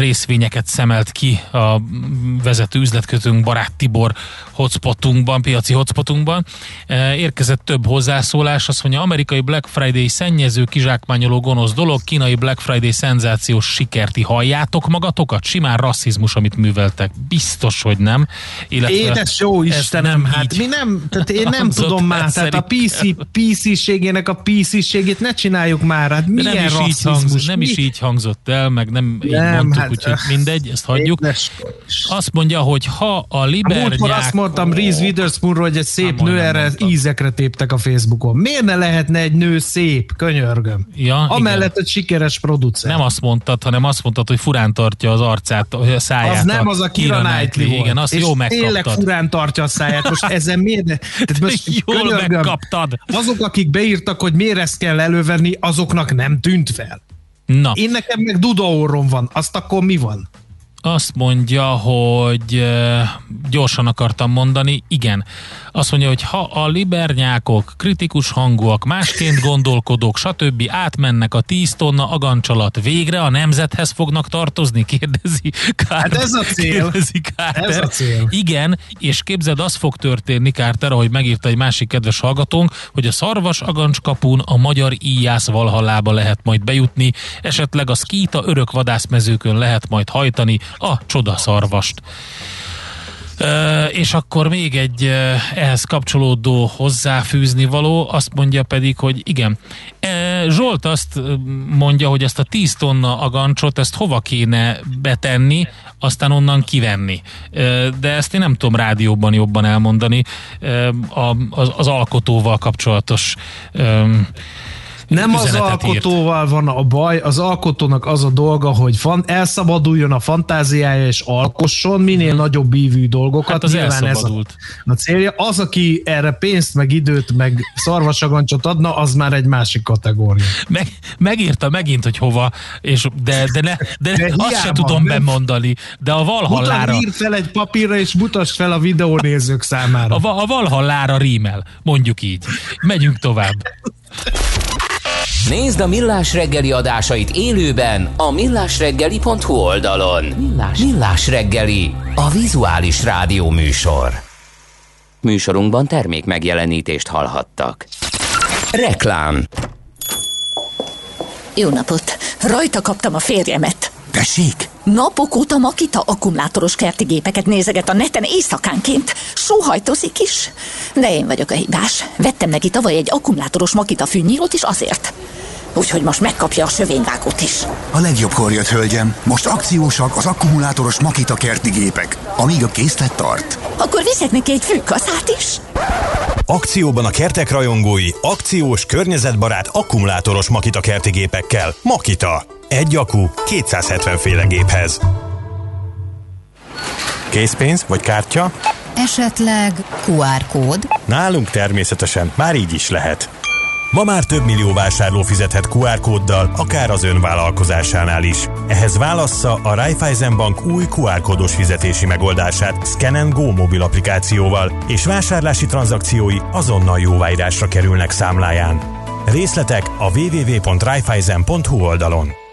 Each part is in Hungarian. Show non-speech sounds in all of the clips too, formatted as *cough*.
részvényeket szemelt ki a vezető üzletkötőnk Barát Tibor hotspotunkban, piaci hotspotunkban. E, érkezett több hozzászólás, azt mondja, amerikai Black Friday szennyező, kizsákmányoló gonosz dolog, kínai Black Friday szenzációs sikerti halljátok magatokat, simán rasszizmus, amit műveltek. Biztos, hogy nem. Illetve Édes jó Istenem, nem hát mi nem, tehát én *laughs* nem tudom már, tehát a PC, PC-ségének a PC-ségét ne csináljuk már, hát milyen nem is rasszizmus? Így hangzott, nem mi? is így hangzott el, meg nem, nem így mondtuk, hát, úgyhogy mindegy, ezt hagyjuk. Azt mondja, hogy ha a libernyák... A azt mondtam Reese Witherspoonról, hogy egy szép nő erre mondtam. ízekre téptek a Facebookon. Miért ne lehetne egy nő szép, könyörgöm? Ja, Amellett, igen. hogy sikeres producer. Nem azt mondtad, hanem azt mondtad, hogy furán tartja az arcát, a száját. Az nem az a Kira Knightley volt. Igen, azt és jó megkaptad. tényleg furán tartja a száját. Most ezen miért? Tehát most *laughs* Jól könyörgöm, megkaptad. Azok, akik beírtak, hogy miért ezt kell elővenni, azoknak nem tűnt fel. Na. Én nekem meg dudaórom van, azt akkor mi van? Azt mondja, hogy gyorsan akartam mondani, igen. Azt mondja, hogy ha a libernyákok, kritikus hangúak, másként gondolkodók, stb. átmennek a 10 tonna agancsalat, végre a nemzethez fognak tartozni? Kérdezi Carter. Hát ez a cél. Kérdezi Carter. Ez a cél. Igen, és képzeld, az fog történni, Carter, ahogy megírta egy másik kedves hallgatónk, hogy a szarvas agancskapun a magyar íjász valhallába lehet majd bejutni, esetleg a szkíta örök vadászmezőkön lehet majd hajtani a csodaszarvast. És akkor még egy ehhez kapcsolódó hozzáfűzni való, azt mondja pedig, hogy igen, uh, Zsolt azt mondja, hogy ezt a 10 tonna agancsot, ezt hova kéne betenni, aztán onnan kivenni. De ezt én nem tudom rádióban jobban elmondani. Az, az alkotóval kapcsolatos nem az alkotóval írt. van a baj, az alkotónak az a dolga, hogy fan, elszabaduljon a fantáziája és alkosson minél nagyobb ívű dolgokat. Hát az Nyilván ez a, a célja. Az, aki erre pénzt, meg időt, meg szarvasagancsot adna, az már egy másik kategória. Meg, megírta megint, hogy hova, és de, de, ne, de, de azt se tudom nem. bemondani, de a Valhallára... Mutat, fel egy papírra, és mutasd fel a videónézők számára. A, a Valhallára rímel, mondjuk így. Megyünk tovább. Nézd a Millás reggeli adásait élőben a millásreggeli.hu oldalon. Millás. Millás reggeli, a vizuális rádió műsor. Műsorunkban termék megjelenítést hallhattak. Reklám Jó napot! Rajta kaptam a férjemet. Tessék? Napok óta Makita akkumulátoros kerti gépeket nézeget a neten éjszakánként. Sóhajtozik is. De én vagyok a hibás. Vettem neki tavaly egy akkumulátoros Makita fűnyírót is azért. Úgyhogy most megkapja a sövényvágót is. A legjobbkor jött, hölgyem. Most akciósak az akkumulátoros Makita kerti gépek, amíg a készlet tart. Akkor viszek neki egy fűkaszát is. Akcióban a kertek rajongói, akciós, környezetbarát, akkumulátoros Makita kerti gépekkel. Makita. Egy akku 270 féle géphez. Készpénz vagy kártya? Esetleg QR kód? Nálunk természetesen, már így is lehet. Ma már több millió vásárló fizethet QR kóddal, akár az ön vállalkozásánál is. Ehhez válassza a Raiffeisen Bank új QR kódos fizetési megoldását Scan Go mobil applikációval, és vásárlási tranzakciói azonnal jóváírásra kerülnek számláján. Részletek a www.raiffeisen.hu oldalon.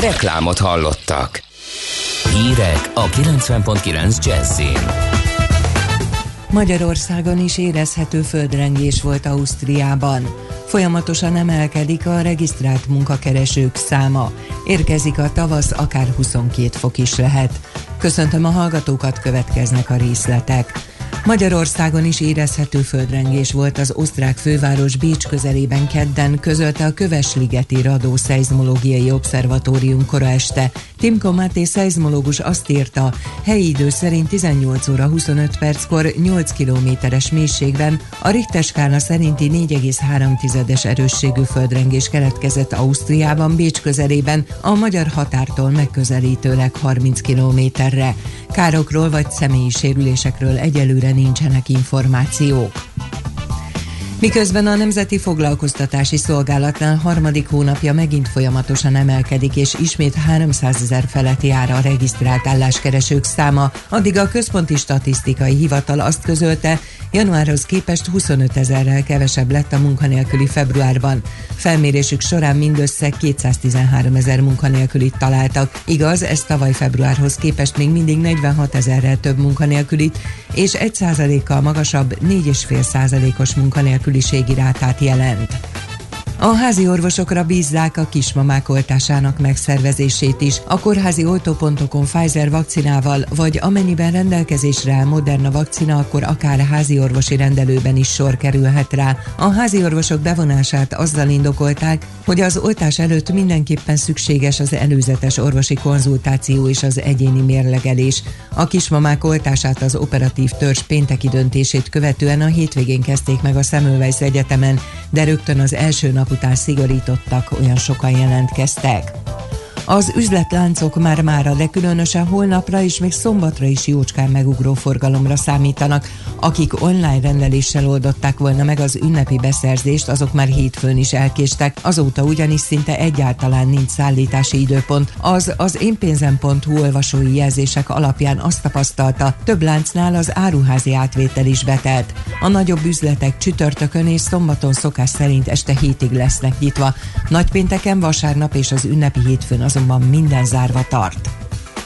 Reklámot hallottak. Hírek a 90.9 Jazzin. Magyarországon is érezhető földrengés volt Ausztriában. Folyamatosan emelkedik a regisztrált munkakeresők száma. Érkezik a tavasz, akár 22 fok is lehet. Köszöntöm a hallgatókat, következnek a részletek. Magyarországon is érezhető földrengés volt az osztrák főváros Bécs közelében kedden, közölte a Kövesligeti Radó Szeizmológiai Obszervatórium kora este. Timko Máté szeizmológus azt írta, helyi idő szerint 18 óra 25 perckor 8 kilométeres mélységben a Richter skála szerinti 4,3-es erősségű földrengés keletkezett Ausztriában, Bécs közelében, a magyar határtól megközelítőleg 30 kilométerre. Károkról vagy személyi sérülésekről egyelőre nincsenek információk. Miközben a Nemzeti Foglalkoztatási Szolgálatnál harmadik hónapja megint folyamatosan emelkedik, és ismét 300 ezer felett jár a regisztrált álláskeresők száma, addig a Központi Statisztikai Hivatal azt közölte, januárhoz képest 25 ezerrel kevesebb lett a munkanélküli februárban. Felmérésük során mindössze 213 ezer munkanélkülit találtak. Igaz, ez tavaly februárhoz képest még mindig 46 ezerrel több munkanélkülit, és 1% kal magasabb 4,5 százalékos munkanélküliségi rátát jelent. A házi orvosokra bízzák a kismamák oltásának megszervezését is. A kórházi oltópontokon Pfizer vakcinával, vagy amennyiben rendelkezésre áll Moderna vakcina, akkor akár házi orvosi rendelőben is sor kerülhet rá. A házi orvosok bevonását azzal indokolták, hogy az oltás előtt mindenképpen szükséges az előzetes orvosi konzultáció és az egyéni mérlegelés. A kismamák oltását az operatív törzs pénteki döntését követően a hétvégén kezdték meg a Semmelweis Egyetemen, de rögtön az első nap után szigorítottak, olyan sokan jelentkeztek. Az üzletláncok már mára, de különösen holnapra és még szombatra is jócskán megugró forgalomra számítanak. Akik online rendeléssel oldották volna meg az ünnepi beszerzést, azok már hétfőn is elkéstek. Azóta ugyanis szinte egyáltalán nincs szállítási időpont. Az az énpénzem.hu olvasói jelzések alapján azt tapasztalta, több láncnál az áruházi átvétel is betelt. A nagyobb üzletek csütörtökön és szombaton szokás szerint este hétig lesznek nyitva. Nagypénteken, vasárnap és az ünnepi hétfőn azon azonban minden zárva tart.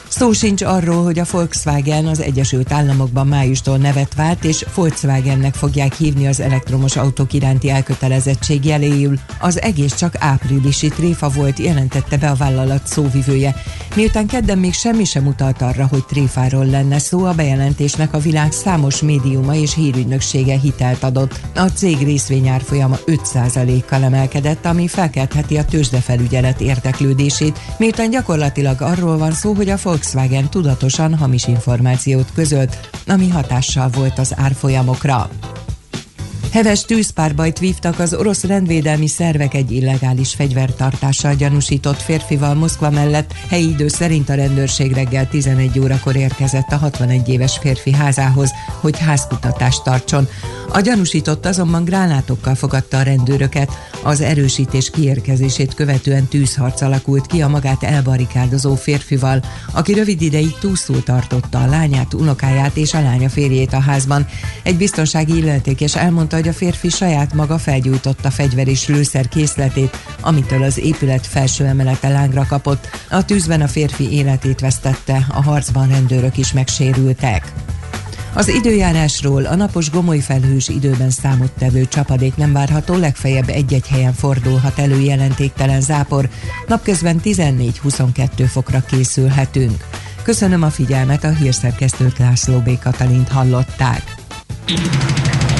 Szó sincs arról, hogy a Volkswagen az Egyesült Államokban májustól nevet vált, és Volkswagennek fogják hívni az elektromos autók iránti elkötelezettség jeléül. Az egész csak áprilisi tréfa volt, jelentette be a vállalat szóvivője. Miután kedden még semmi sem utalt arra, hogy tréfáról lenne szó, a bejelentésnek a világ számos médiuma és hírügynöksége hitelt adott. A cég részvényárfolyama 5%-kal emelkedett, ami felkeltheti a tőzsdefelügyelet érdeklődését, miután gyakorlatilag arról van szó, hogy a Volkswagen Volkswagen tudatosan hamis információt közölt, ami hatással volt az árfolyamokra. Heves tűzpárbajt vívtak az orosz rendvédelmi szervek egy illegális fegyvertartással gyanúsított férfival Moszkva mellett. Helyi idő szerint a rendőrség reggel 11 órakor érkezett a 61 éves férfi házához, hogy házkutatást tartson. A gyanúsított azonban gránátokkal fogadta a rendőröket. Az erősítés kiérkezését követően tűzharc alakult ki a magát elbarikádozó férfival, aki rövid ideig túlszul tartotta a lányát, unokáját és a lánya férjét a házban. Egy biztonsági illetékes elmondta, hogy a férfi saját maga felgyújtotta fegyver és lőszer készletét, amitől az épület felső emelete lángra kapott. A tűzben a férfi életét vesztette, a harcban rendőrök is megsérültek. Az időjárásról a napos gomoly felhős időben számottevő csapadék nem várható, legfeljebb egy-egy helyen fordulhat elő jelentéktelen zápor, napközben 14-22 fokra készülhetünk. Köszönöm a figyelmet, a hírszerkesztőt László B. Katalint hallották.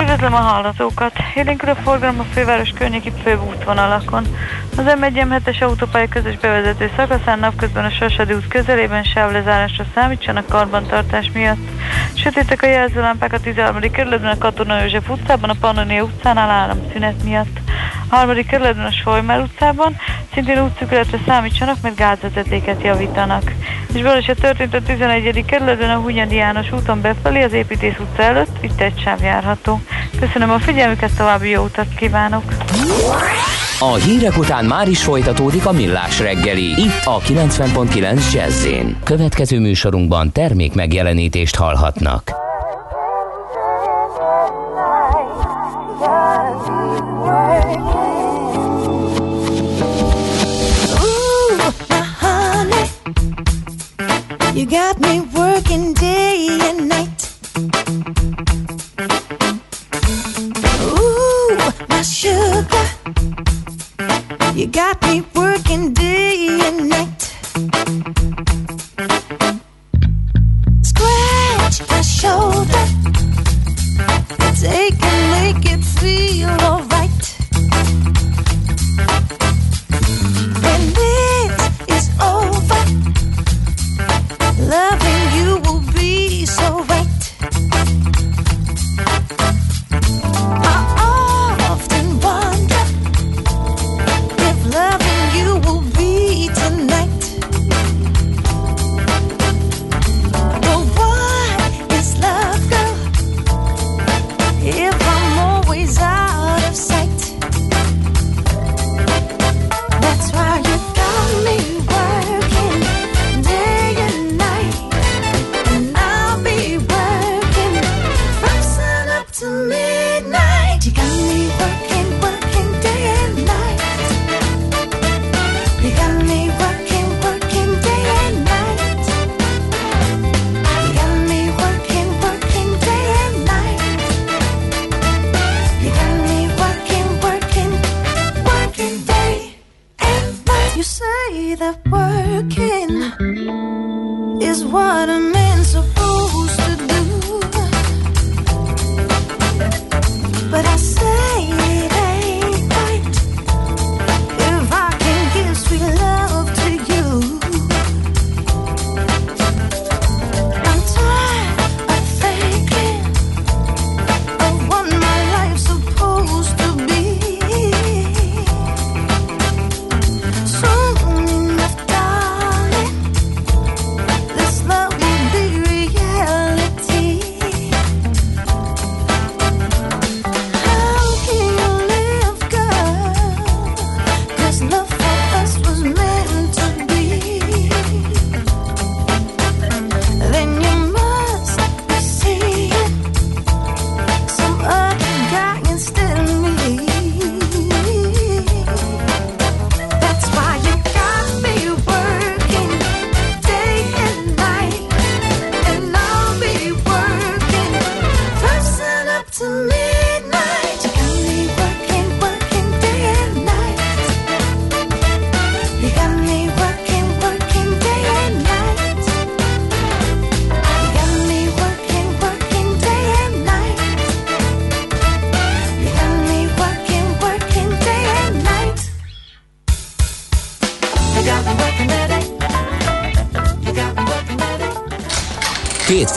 Üdvözlöm a hallgatókat! Élénkül a forgalom a főváros környéki főbb útvonalakon. Az m 1 es autópálya közös bevezető szakaszán napközben a Sasadi út közelében sávlezárásra számítsanak karbantartás miatt. Sötétek a jelzőlámpák a 13. kerületben a Katona József utcában, a Pannonia utcánál áramszünet miatt. A harmadik kerületben a Solymár utcában szintén útszükületre számítsanak, mert gázvezetéket javítanak. És baleset történt a 11. kerületben a Hunyadi János úton befelé az építész utca előtt, itt egy sáv járható. Köszönöm a figyelmüket, további jó utat kívánok! A hírek után már is folytatódik a millás reggeli, itt a 90.9 jazz Következő műsorunkban termék megjelenítést hallhatnak. You got me sugar. You got me working day and night. Scratch my shoulder. Take and make it feel alright. And this is over. Loving you will be so right.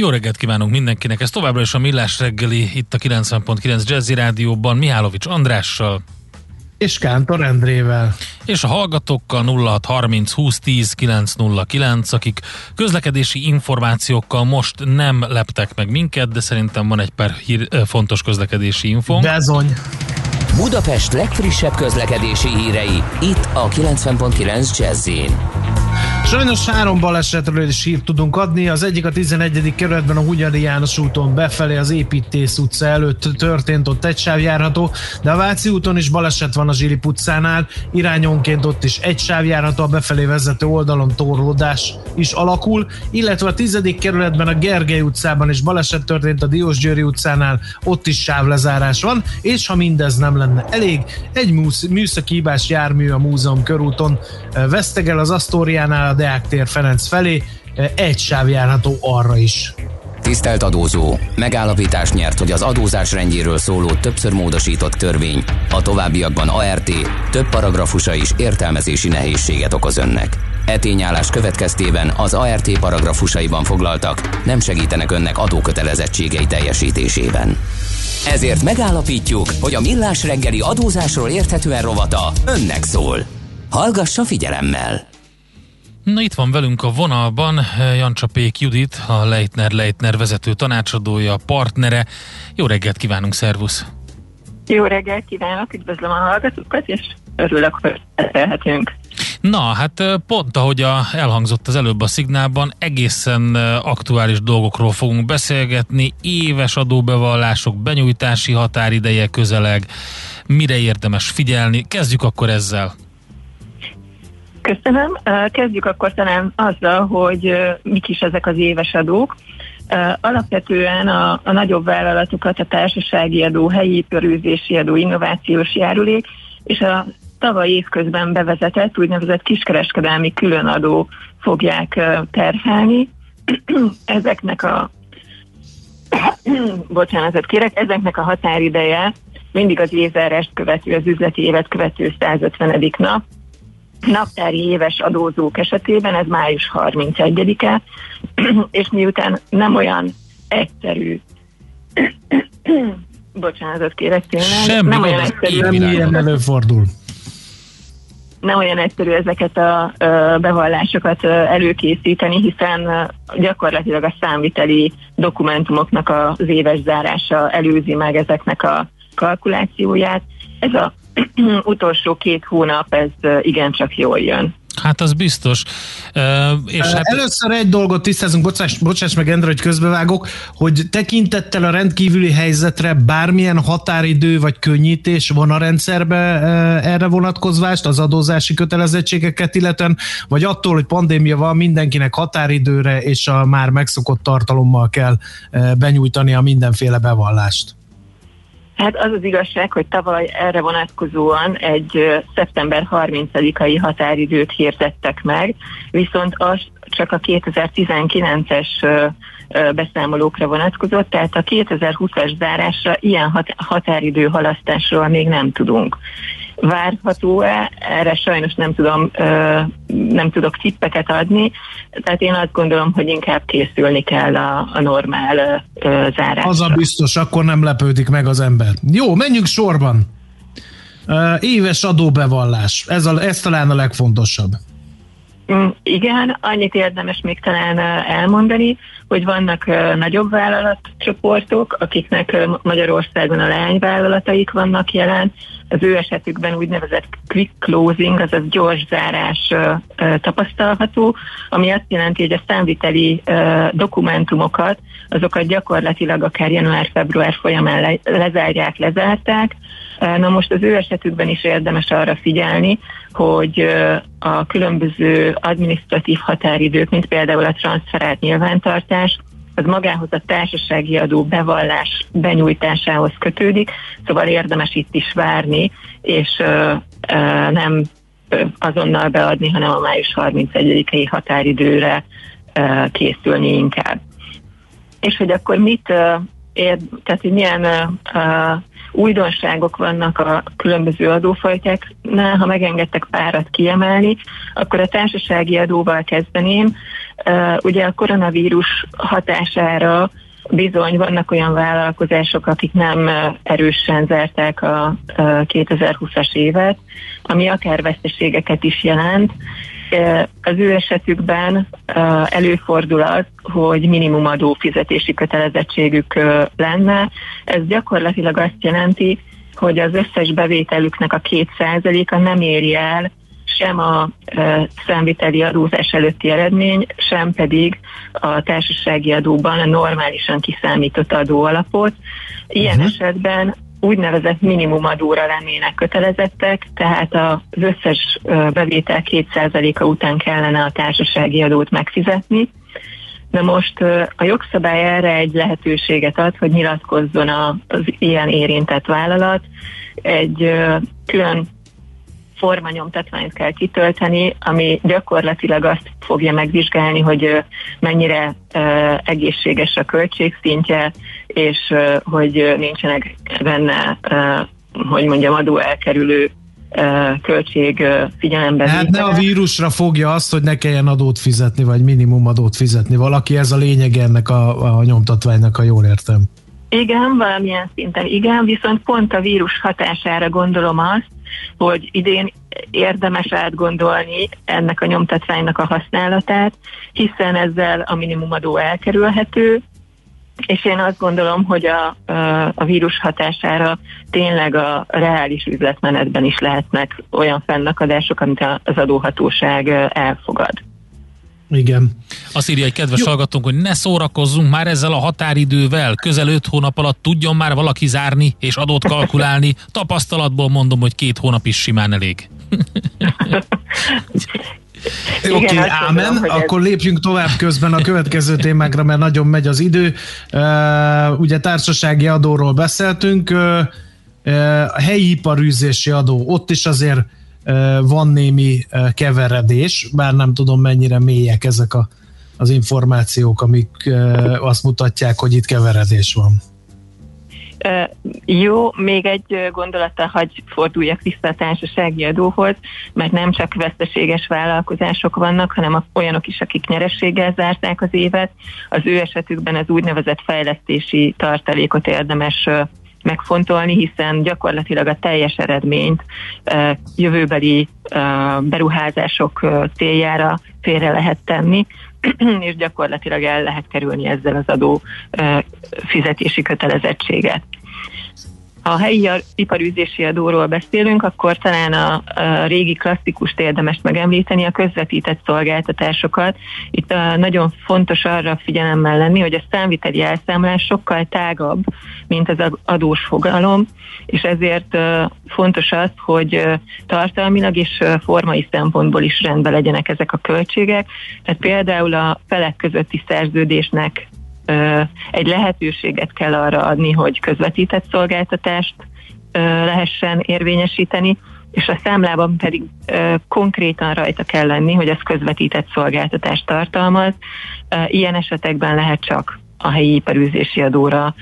Jó reggelt kívánunk mindenkinek, ez továbbra is a Millás reggeli itt a 90.9 Jazzy Rádióban Mihálovics Andrással, és Kántor Endrével. És a hallgatókkal 0630 2010 909, akik közlekedési információkkal most nem leptek meg minket, de szerintem van egy pár hír, fontos közlekedési info. Bezony. Budapest legfrissebb közlekedési hírei, itt a 90.9 jazz Sajnos három balesetről is hírt tudunk adni. Az egyik a 11. kerületben a Hunyadi János úton befelé az Építész utca előtt történt, ott egy sáv járható, de a Váci úton is baleset van a Zsilip utcánál, irányonként ott is egy sáv járható, a befelé vezető oldalon torlódás is alakul, illetve a 10. kerületben a Gergely utcában is baleset történt, a Diósgyőri utcánál ott is sávlezárás van, és ha mindez nem lenne elég, egy műszaki hibás jármű a múzeum körúton vesztegel az Asztóriánál, Deák tér Ferenc felé, egy sáv járható arra is. Tisztelt adózó, megállapítás nyert, hogy az adózás rendjéről szóló többször módosított törvény a továbbiakban ART több paragrafusa is értelmezési nehézséget okoz önnek. E tényállás következtében az ART paragrafusaiban foglaltak nem segítenek önnek adókötelezettségei teljesítésében. Ezért megállapítjuk, hogy a Millás reggeli adózásról érthetően rovata önnek szól. Hallgassa figyelemmel! Na itt van velünk a vonalban Jancsapék Judit, a Leitner Leitner vezető tanácsadója, partnere. Jó reggelt kívánunk, szervusz! Jó reggelt kívánok, üdvözlöm a hallgatókat, és örülök, hogy beszélhetünk. Na, hát pont ahogy a, elhangzott az előbb a szignálban, egészen aktuális dolgokról fogunk beszélgetni, éves adóbevallások, benyújtási határideje közeleg, mire érdemes figyelni. Kezdjük akkor ezzel. Köszönöm. Kezdjük akkor talán azzal, hogy mik is ezek az éves adók. Alapvetően a, a nagyobb vállalatokat a társasági adó, helyi épülőzési adó, innovációs járulék és a tavaly évközben bevezetett úgynevezett kiskereskedelmi különadó fogják terhelni. *clears throat* Ezeknek a *clears throat* bocsánatot kérek, ezeknek a határideje mindig az évzárest követő, az üzleti évet követő 150. nap, naptári éves adózók esetében ez május 31-e, *clears throat* és miután nem olyan egyszerű *clears throat* bocsánatot kérek tényleg, Semmi nem olyan egyszerű. Nem ilyen előfordul. Nem olyan egyszerű ezeket a bevallásokat előkészíteni, hiszen gyakorlatilag a számviteli dokumentumoknak az éves zárása előzi meg ezeknek a kalkulációját. Ez a *clears throat* utolsó két hónap ez igencsak jól jön. Hát az biztos. Uh, és hát... Először egy dolgot tisztázunk, bocsáss, bocsáss meg Endre, hogy közbevágok, hogy tekintettel a rendkívüli helyzetre bármilyen határidő vagy könnyítés van a rendszerbe erre vonatkozvást, az adózási kötelezettségeket illetően, vagy attól, hogy pandémia van, mindenkinek határidőre és a már megszokott tartalommal kell benyújtani a mindenféle bevallást. Hát az az igazság, hogy tavaly erre vonatkozóan egy szeptember 30-ai határidőt hirdettek meg, viszont az csak a 2019-es beszámolókra vonatkozott, tehát a 2020-as zárásra ilyen hat- határidő halasztásról még nem tudunk várható-e, erre sajnos nem tudom, nem tudok tippeket adni, tehát én azt gondolom, hogy inkább készülni kell a, a normál zárásra. Az a biztos, akkor nem lepődik meg az ember. Jó, menjünk sorban. Éves adóbevallás, ez, a, ez talán a legfontosabb. Mm, igen, annyit érdemes még talán elmondani, hogy vannak nagyobb vállalatcsoportok, akiknek Magyarországon a leányvállalataik vannak jelen, az ő esetükben úgynevezett quick closing, azaz gyors zárás tapasztalható, ami azt jelenti, hogy a számviteli dokumentumokat, azokat gyakorlatilag akár január-február folyamán le, lezárják, lezárták. Na most az ő esetükben is érdemes arra figyelni, hogy a különböző administratív határidők, mint például a transferált nyilvántartás, az magához a társasági adó bevallás benyújtásához kötődik, szóval érdemes itt is várni, és ö, ö, nem azonnal beadni, hanem a május 31-i határidőre ö, készülni inkább. És hogy akkor mit ér, tehát hogy milyen uh, újdonságok vannak a különböző adófajtáknál, ha megengedtek párat kiemelni, akkor a társasági adóval kezdeném. Ugye a koronavírus hatására bizony vannak olyan vállalkozások, akik nem erősen zárták a 2020-as évet, ami akár veszteségeket is jelent, az ő esetükben előfordul az, hogy minimum adófizetési kötelezettségük lenne. Ez gyakorlatilag azt jelenti, hogy az összes bevételüknek a két százaléka nem éri el sem a számviteli adózás előtti eredmény, sem pedig a társasági adóban a normálisan kiszámított adóalapot. Ilyen uh-huh. esetben úgynevezett minimumadóra lennének kötelezettek, tehát az összes bevétel 2%-a után kellene a társasági adót megfizetni. Na most a jogszabály erre egy lehetőséget ad, hogy nyilatkozzon az ilyen érintett vállalat. Egy külön formanyomtatványt kell kitölteni, ami gyakorlatilag azt fogja megvizsgálni, hogy mennyire egészséges a költségszintje, és hogy nincsenek benne, hogy mondjam, adó elkerülő költség figyelembe. Hát ne a vírusra fogja azt, hogy ne kelljen adót fizetni, vagy minimum adót fizetni. Valaki ez a lényeg ennek a, a nyomtatványnak, ha jól értem. Igen, valamilyen szinten igen, viszont pont a vírus hatására gondolom azt, hogy idén érdemes átgondolni ennek a nyomtatványnak a használatát, hiszen ezzel a minimumadó elkerülhető, és én azt gondolom, hogy a, a vírus hatására tényleg a reális üzletmenetben is lehetnek olyan fennakadások, amit az adóhatóság elfogad. Igen. Azt írja egy kedves Jó. hallgatónk, hogy ne szórakozzunk már ezzel a határidővel. Közel öt hónap alatt tudjon már valaki zárni és adót kalkulálni. *laughs* Tapasztalatból mondom, hogy két hónap is simán elég. *laughs* Oké, okay, ámen. Tudom, Akkor ez... lépjünk tovább közben a következő témákra, mert nagyon megy az idő. Uh, ugye társasági adóról beszéltünk, uh, uh, a helyi iparűzési adó, ott is azért van némi keveredés, bár nem tudom mennyire mélyek ezek a, az információk, amik azt mutatják, hogy itt keveredés van. Jó, még egy gondolattal hagy forduljak vissza a társasági adóhoz, mert nem csak veszteséges vállalkozások vannak, hanem olyanok is, akik nyerességgel zárták az évet. Az ő esetükben az úgynevezett fejlesztési tartalékot érdemes megfontolni, hiszen gyakorlatilag a teljes eredményt jövőbeli beruházások céljára félre lehet tenni, *clears throat* és gyakorlatilag el lehet kerülni ezzel az adó fizetési kötelezettséget. A helyi iparűzési adóról beszélünk, akkor talán a, a régi klasszikust érdemes megemlíteni, a közvetített szolgáltatásokat. Itt a, nagyon fontos arra figyelemmel lenni, hogy a számviteli elszámolás sokkal tágabb, mint az adós fogalom, és ezért fontos az, hogy tartalmilag és formai szempontból is rendben legyenek ezek a költségek. Tehát például a felek közötti szerződésnek egy lehetőséget kell arra adni, hogy közvetített szolgáltatást lehessen érvényesíteni, és a számlában pedig konkrétan rajta kell lenni, hogy ez közvetített szolgáltatást tartalmaz. Ilyen esetekben lehet csak a helyi iparűzési adóra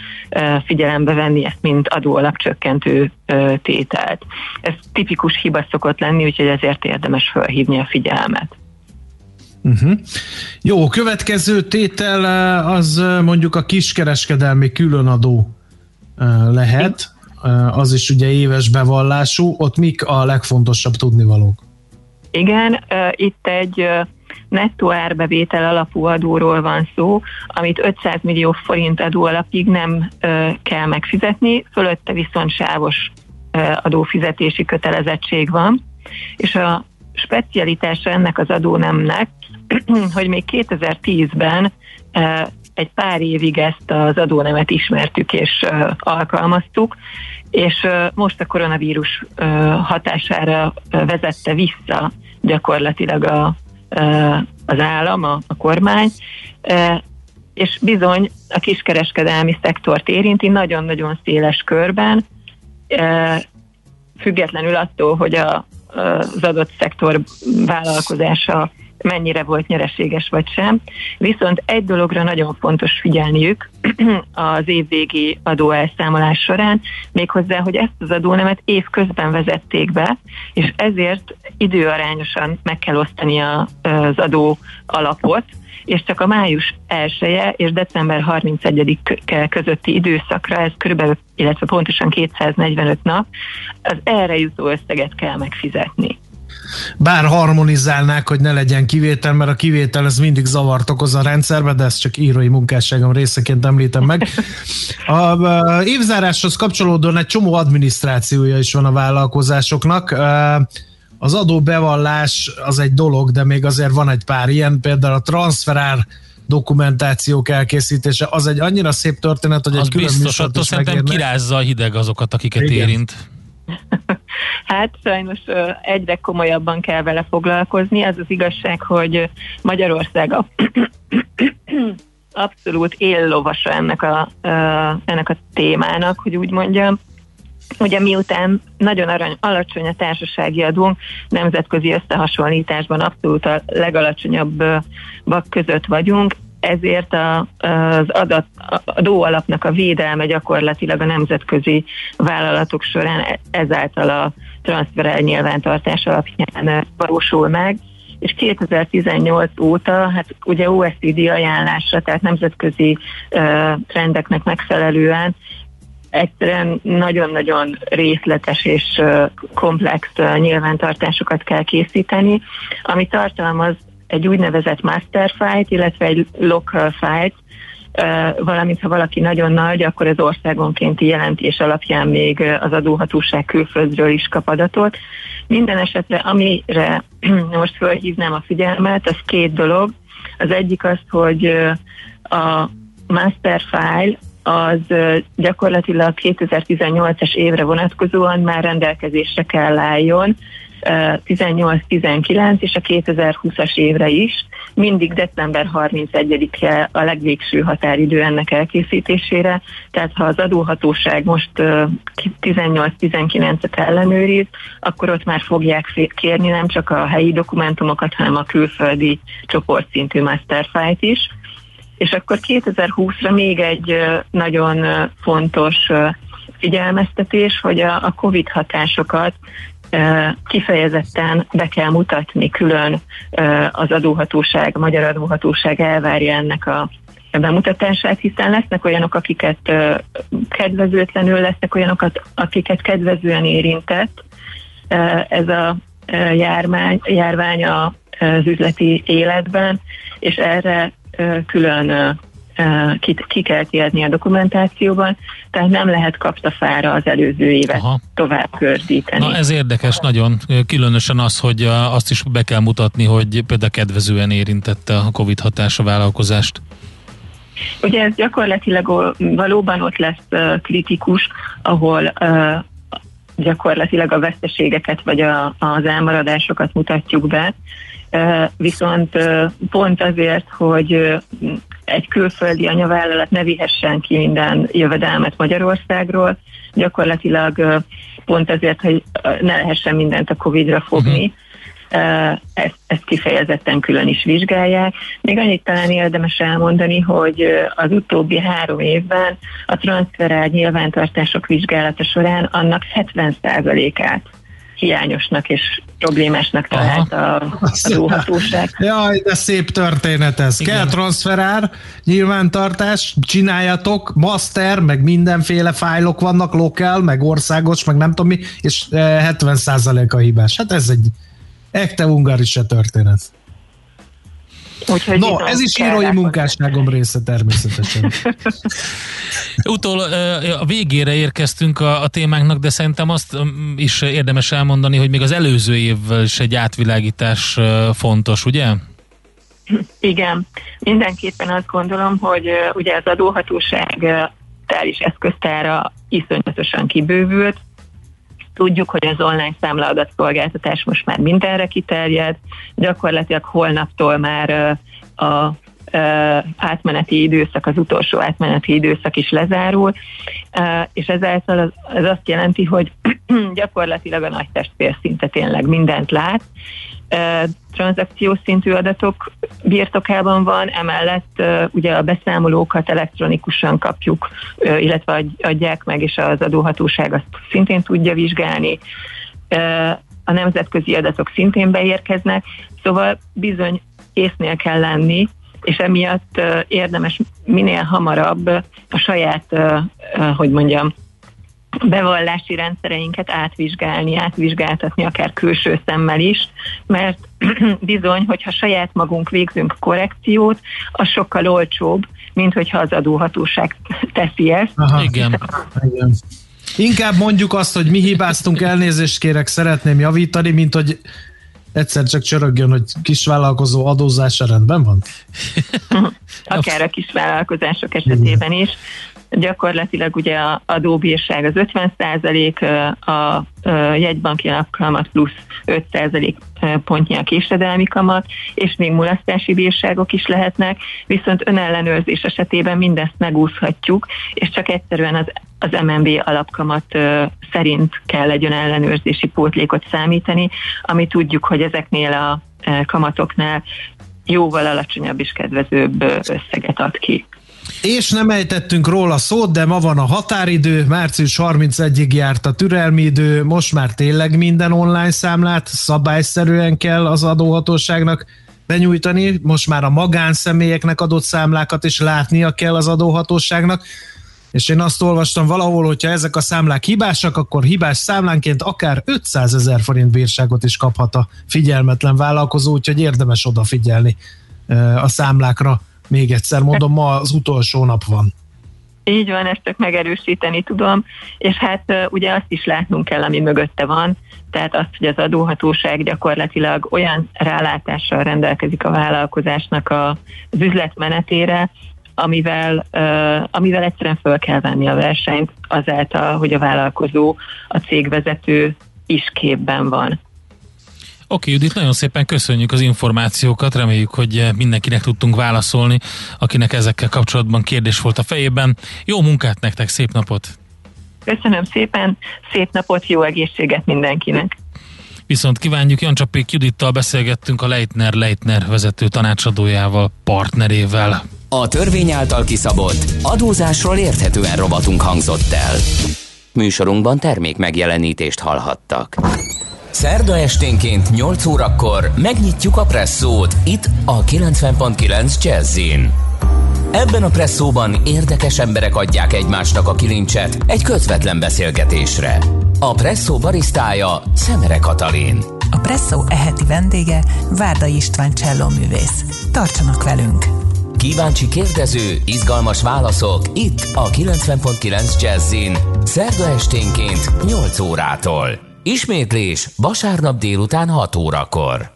figyelembe venni ezt, mint adóalapcsökkentő tételt. Ez tipikus hiba szokott lenni, úgyhogy ezért érdemes felhívni a figyelmet. Uh-huh. Jó, következő tétel az mondjuk a kiskereskedelmi különadó lehet. Az is ugye éves bevallású. Ott mik a legfontosabb tudnivalók? Igen, itt egy nettó árbevétel alapú adóról van szó, amit 500 millió forint adó alapig nem kell megfizetni, fölötte viszont sávos adófizetési kötelezettség van, és a specialitása ennek az adónemnek, *clears throat* hogy még 2010-ben egy pár évig ezt az adónemet ismertük és alkalmaztuk, és most a koronavírus hatására vezette vissza gyakorlatilag a, az állam, a, a kormány, és bizony a kiskereskedelmi szektort érinti nagyon-nagyon széles körben, függetlenül attól, hogy a, az adott szektor vállalkozása mennyire volt nyereséges vagy sem. Viszont egy dologra nagyon fontos figyelniük *clears throat* az évvégi adóelszámolás során, méghozzá, hogy ezt az adónemet év közben vezették be, és ezért időarányosan meg kell osztani az adó alapot, és csak a május 1 -e és december 31 -e közötti időszakra, ez körülbelül, illetve pontosan 245 nap, az erre jutó összeget kell megfizetni bár harmonizálnák, hogy ne legyen kivétel, mert a kivétel ez mindig zavart okoz a rendszerbe, de ezt csak írói munkásságom részeként említem meg. A évzáráshoz kapcsolódóan egy csomó adminisztrációja is van a vállalkozásoknak. Az adóbevallás az egy dolog, de még azért van egy pár ilyen, például a transferár dokumentációk elkészítése, az egy annyira szép történet, hogy az egy külön biztos, attól szerintem kirázza a hideg azokat, akiket Igen. érint. *laughs* Hát sajnos egyre komolyabban kell vele foglalkozni. Az az igazság, hogy Magyarország a *coughs* abszolút éllovasa ennek a, ennek a témának, hogy úgy mondjam. Ugye miután nagyon arany, alacsony a társasági adónk, nemzetközi összehasonlításban abszolút a legalacsonyabbak között vagyunk, ezért a, az adat, adóalapnak a védelme gyakorlatilag a nemzetközi vállalatok során ezáltal a transferel nyilvántartás alapján valósul meg. És 2018 óta, hát ugye OECD ajánlásra, tehát nemzetközi uh, trendeknek megfelelően egyszerűen nagyon-nagyon részletes és uh, komplex uh, nyilvántartásokat kell készíteni, ami tartalmaz egy úgynevezett master file illetve egy local file valamint ha valaki nagyon nagy, akkor az országonkénti jelentés alapján még az adóhatóság külföldről is kap adatot. Minden esetre, amire *clears throat* most felhívnám a figyelmet, az két dolog. Az egyik az, hogy a master file az gyakorlatilag 2018-es évre vonatkozóan már rendelkezésre kell álljon, 18-19 és a 2020-as évre is. Mindig december 31-e a legvégső határidő ennek elkészítésére, tehát ha az adóhatóság most 18-19-et ellenőriz, akkor ott már fogják kérni nem csak a helyi dokumentumokat, hanem a külföldi csoportszintű masterfile-t is. És akkor 2020-ra még egy nagyon fontos figyelmeztetés, hogy a, COVID hatásokat kifejezetten be kell mutatni külön az adóhatóság, a magyar adóhatóság elvárja ennek a bemutatását, hiszen lesznek olyanok, akiket kedvezőtlenül, lesznek olyanok, akiket kedvezően érintett ez a járvány, járvány az üzleti életben, és erre külön ki, ki kell kérni a dokumentációban, tehát nem lehet kaptafára az előző évet Aha. tovább kördíteni. Na ez érdekes nagyon, különösen az, hogy azt is be kell mutatni, hogy például kedvezően érintette a Covid hatása vállalkozást. Ugye ez gyakorlatilag valóban ott lesz kritikus, ahol gyakorlatilag a veszteségeket vagy a, az elmaradásokat mutatjuk be, viszont pont azért, hogy egy külföldi anyavállalat ne vihessen ki minden jövedelmet Magyarországról, gyakorlatilag pont azért, hogy ne lehessen mindent a Covid-ra fogni, uh-huh ezt, ezt kifejezetten külön is vizsgálják. Még annyit talán érdemes elmondani, hogy az utóbbi három évben a transferált nyilvántartások vizsgálata során annak 70%-át hiányosnak és problémásnak talált a adóhatóság. Jaj, de szép történet ez. Igen. Kell transferár, nyilvántartás, csináljatok, master, meg mindenféle fájlok vannak, lokál, meg országos, meg nem tudom mi, és 70% a hibás. Hát ez egy ekte ungarise történet. Úgyhogy no, ez is írói munkásságom része természetesen. *laughs* Utol a végére érkeztünk a, a témánknak, de szerintem azt is érdemes elmondani, hogy még az előző évvel is egy átvilágítás fontos, ugye? Igen, mindenképpen azt gondolom, hogy ugye az adóhatóság digitális eszköztára iszonyatosan kibővült. Tudjuk, hogy az online számlaadatszolgáltatás most már mindenre kiterjed, gyakorlatilag holnaptól már a átmeneti időszak, az utolsó átmeneti időszak is lezárul, és ezáltal ez azt jelenti, hogy *clears throat* gyakorlatilag a nagy testvér szinte tényleg mindent lát, tranzakciós szintű adatok birtokában van, emellett ugye a beszámolókat elektronikusan kapjuk, illetve adják meg, és az adóhatóság azt szintén tudja vizsgálni. A nemzetközi adatok szintén beérkeznek, szóval bizony észnél kell lenni, és emiatt érdemes minél hamarabb a saját, hogy mondjam, bevallási rendszereinket átvizsgálni, átvizsgáltatni akár külső szemmel is, mert *clears throat* bizony, hogyha saját magunk végzünk korrekciót, az sokkal olcsóbb, mint hogyha az adóhatóság teszi ezt. Aha, igen. igen. Inkább mondjuk azt, hogy mi hibáztunk, elnézést kérek, szeretném javítani, mint hogy egyszer csak csörögjön, hogy kisvállalkozó adózása rendben van? *laughs* Akár a kisvállalkozások esetében is gyakorlatilag ugye a adóbírság az 50 százalék, a jegybanki kamat plusz 5 százalék pontnyi a késedelmi kamat, és még mulasztási bírságok is lehetnek, viszont önellenőrzés esetében mindezt megúszhatjuk, és csak egyszerűen az, az MNB alapkamat szerint kell egy önellenőrzési pótlékot számítani, ami tudjuk, hogy ezeknél a kamatoknál jóval alacsonyabb és kedvezőbb összeget ad ki. És nem ejtettünk róla szót, de ma van a határidő, március 31-ig járt a türelmi idő, most már tényleg minden online számlát szabályszerűen kell az adóhatóságnak benyújtani, most már a magánszemélyeknek adott számlákat is látnia kell az adóhatóságnak, és én azt olvastam valahol, hogyha ezek a számlák hibásak, akkor hibás számlánként akár 500 ezer forint bírságot is kaphat a figyelmetlen vállalkozó, úgyhogy érdemes odafigyelni a számlákra. Még egyszer mondom, ma az utolsó nap van. Így van, ezt csak megerősíteni tudom, és hát ugye azt is látnunk kell, ami mögötte van, tehát azt, hogy az adóhatóság gyakorlatilag olyan rálátással rendelkezik a vállalkozásnak a, az üzletmenetére, amivel, amivel egyszerűen föl kell venni a versenyt azáltal, hogy a vállalkozó, a cégvezető is képben van. Oké, Judit, nagyon szépen köszönjük az információkat, reméljük, hogy mindenkinek tudtunk válaszolni, akinek ezekkel kapcsolatban kérdés volt a fejében. Jó munkát nektek, szép napot! Köszönöm szépen, szép napot, jó egészséget mindenkinek! Viszont kívánjuk, Jancsapék Judittal beszélgettünk a Leitner Leitner vezető tanácsadójával, partnerével. A törvény által kiszabott adózásról érthetően robotunk hangzott el. Műsorunkban termék megjelenítést hallhattak. Szerda esténként 8 órakor megnyitjuk a presszót itt a 90.9 Jazzin. Ebben a presszóban érdekes emberek adják egymásnak a kilincset egy közvetlen beszélgetésre. A presszó barisztája Szemere Katalin. A presszó eheti vendége Várda István művész. Tartsanak velünk! Kíváncsi kérdező, izgalmas válaszok itt a 90.9 Jazzin. Szerda esténként 8 órától. Ismétlés vasárnap délután 6 órakor.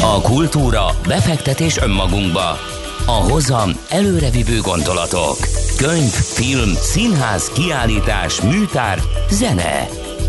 A kultúra, befektetés önmagunkba. A hozam előrevívő gondolatok. Könyv, film, színház, kiállítás, műtár, zene.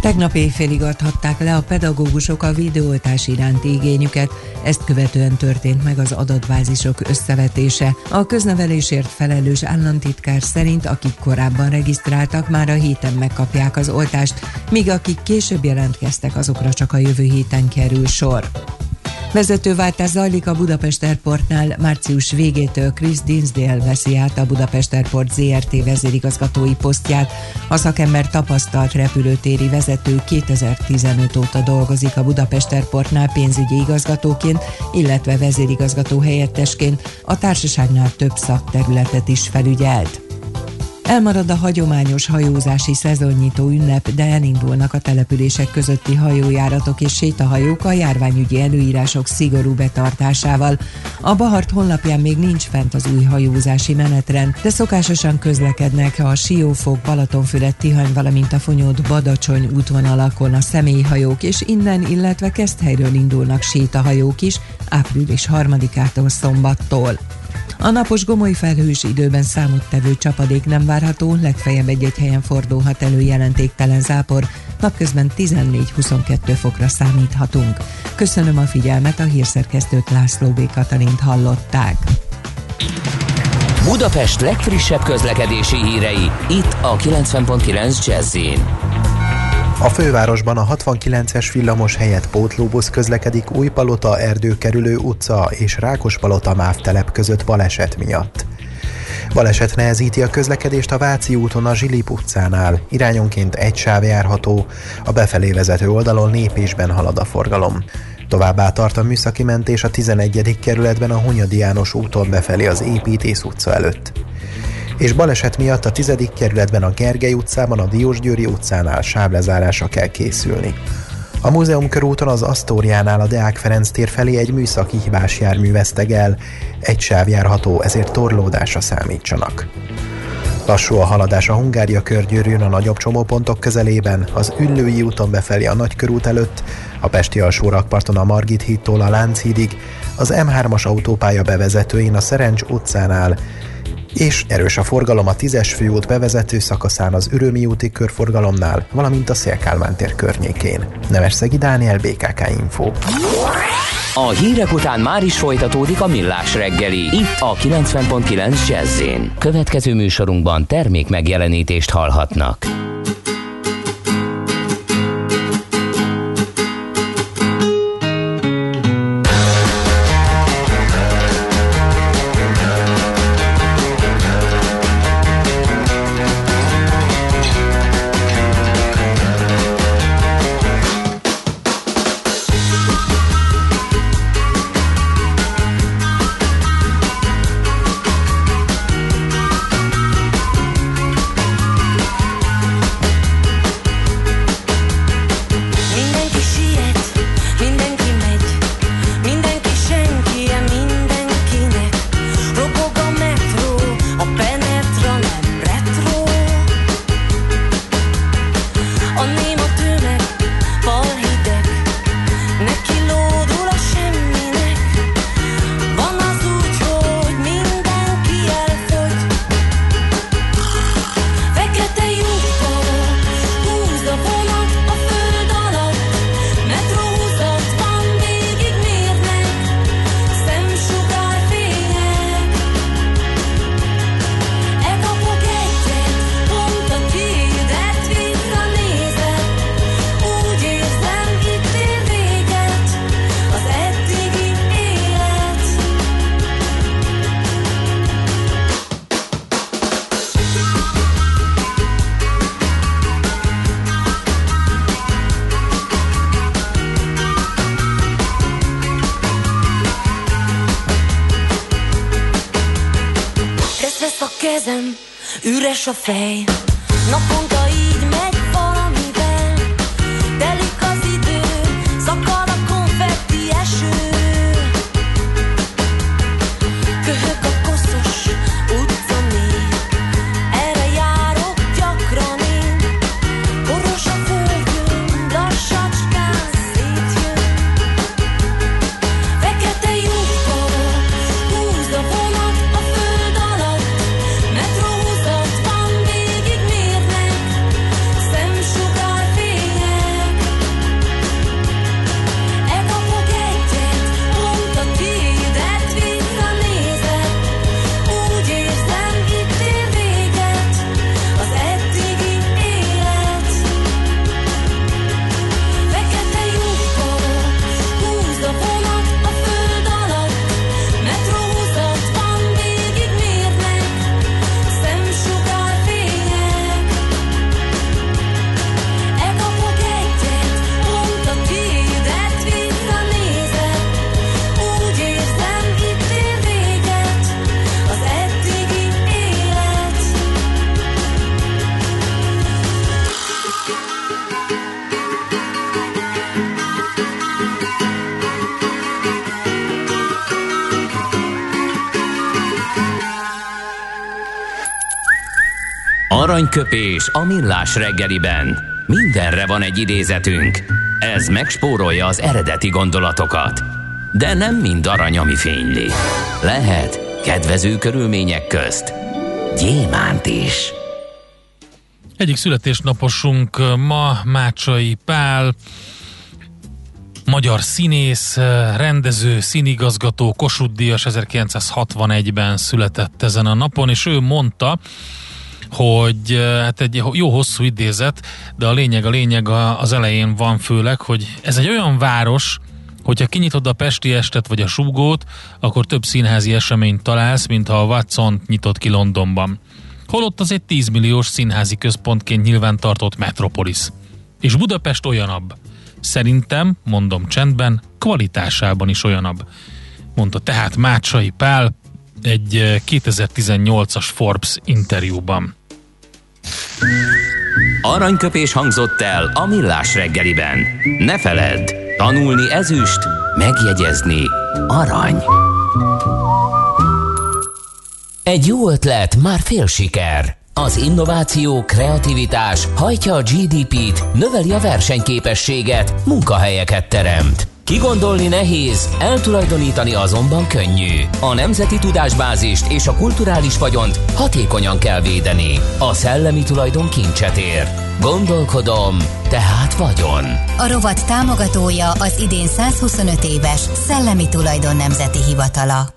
Tegnap éjfélig adhatták le a pedagógusok a videóoltás iránti igényüket, ezt követően történt meg az adatbázisok összevetése. A köznevelésért felelős államtitkár szerint, akik korábban regisztráltak, már a héten megkapják az oltást, míg akik később jelentkeztek, azokra csak a jövő héten kerül sor. Vezetőváltás zajlik a Budapest Airportnál március végétől Chris Dinsdale veszi át a Budapest Airport ZRT vezérigazgatói posztját. A szakember tapasztalt repülőtéri vezető 2015 óta dolgozik a Budapest Airportnál pénzügyi igazgatóként, illetve vezérigazgató helyettesként, a társaságnál több szakterületet is felügyelt. Elmarad a hagyományos hajózási szezonnyitó ünnep, de elindulnak a települések közötti hajójáratok és sétahajók a járványügyi előírások szigorú betartásával. A Bahart honlapján még nincs fent az új hajózási menetrend, de szokásosan közlekednek a Siófok, Balatonfüred, Tihany, valamint a Fonyód Badacsony útvonalakon a személyhajók, és innen, illetve Keszthelyről indulnak sétahajók is, április harmadikától szombattól. A napos gomoly felhős időben számottevő csapadék nem várható, legfeljebb egy-egy helyen fordulhat elő jelentéktelen zápor, napközben 14-22 fokra számíthatunk. Köszönöm a figyelmet, a hírszerkesztőt László B. Katalint hallották. Budapest legfrissebb közlekedési hírei, itt a 90.9 jazz a fővárosban a 69-es villamos helyett pótlóbusz közlekedik Újpalota Erdőkerülő utca és Rákospalota MÁV telep között baleset miatt. Baleset nehezíti a közlekedést a Váci úton a Zsilip utcánál. Irányonként egy sáv járható, a befelé vezető oldalon lépésben halad a forgalom. Továbbá tart a műszaki mentés a 11. kerületben a Hunyadi János úton befelé az Építész utca előtt és baleset miatt a 10. kerületben a Gergely utcában a Diósgyőri utcánál sávlezárásra kell készülni. A múzeum körúton az Asztóriánál a Deák Ferenc tér felé egy műszaki hibás jármű veszteg el, egy sáv járható, ezért torlódásra számítsanak. Lassú a haladás a Hungária körgyűrűn a nagyobb csomópontok közelében, az Üllői úton befelé a Nagykörút előtt, a Pesti alsó rakparton a Margit hídtól a Lánchídig, az M3-as autópálya bevezetőjén a Szerencs utcánál, és erős a forgalom a 10-es főút bevezető szakaszán az Ürömi úti körforgalomnál, valamint a Szélkálmán tér környékén. Szegi Dániel, BKK Info. A hírek után már is folytatódik a millás reggeli, itt a 90.9 jazz Következő műsorunkban termék megjelenítést hallhatnak. A fej. Aranyköpés a millás reggeliben. Mindenre van egy idézetünk. Ez megspórolja az eredeti gondolatokat. De nem mind arany, ami fényli. Lehet kedvező körülmények közt gyémánt is. Egyik születésnaposunk ma Mácsai Pál, magyar színész, rendező, színigazgató, Kossuth Díjas 1961-ben született ezen a napon, és ő mondta, hogy hát egy jó hosszú idézet, de a lényeg, a lényeg az elején van főleg, hogy ez egy olyan város, hogyha kinyitod a Pesti estet vagy a Súgót, akkor több színházi eseményt találsz, mint ha a watson nyitott ki Londonban. Holott az egy 10 milliós színházi központként nyilván tartott metropolis. És Budapest olyanabb. Szerintem, mondom csendben, kvalitásában is olyanabb. Mondta tehát Mácsai Pál egy 2018-as eh, Forbes interjúban. Aranyköpés hangzott el a millás reggeliben. Ne feledd, tanulni ezüst, megjegyezni arany. Egy jó ötlet, már fél siker. Az innováció, kreativitás hajtja a GDP-t, növeli a versenyképességet, munkahelyeket teremt. Kigondolni nehéz, eltulajdonítani azonban könnyű. A nemzeti tudásbázist és a kulturális vagyont hatékonyan kell védeni. A szellemi tulajdon kincset ér. Gondolkodom, tehát vagyon. A rovat támogatója az idén 125 éves Szellemi Tulajdon Nemzeti Hivatala.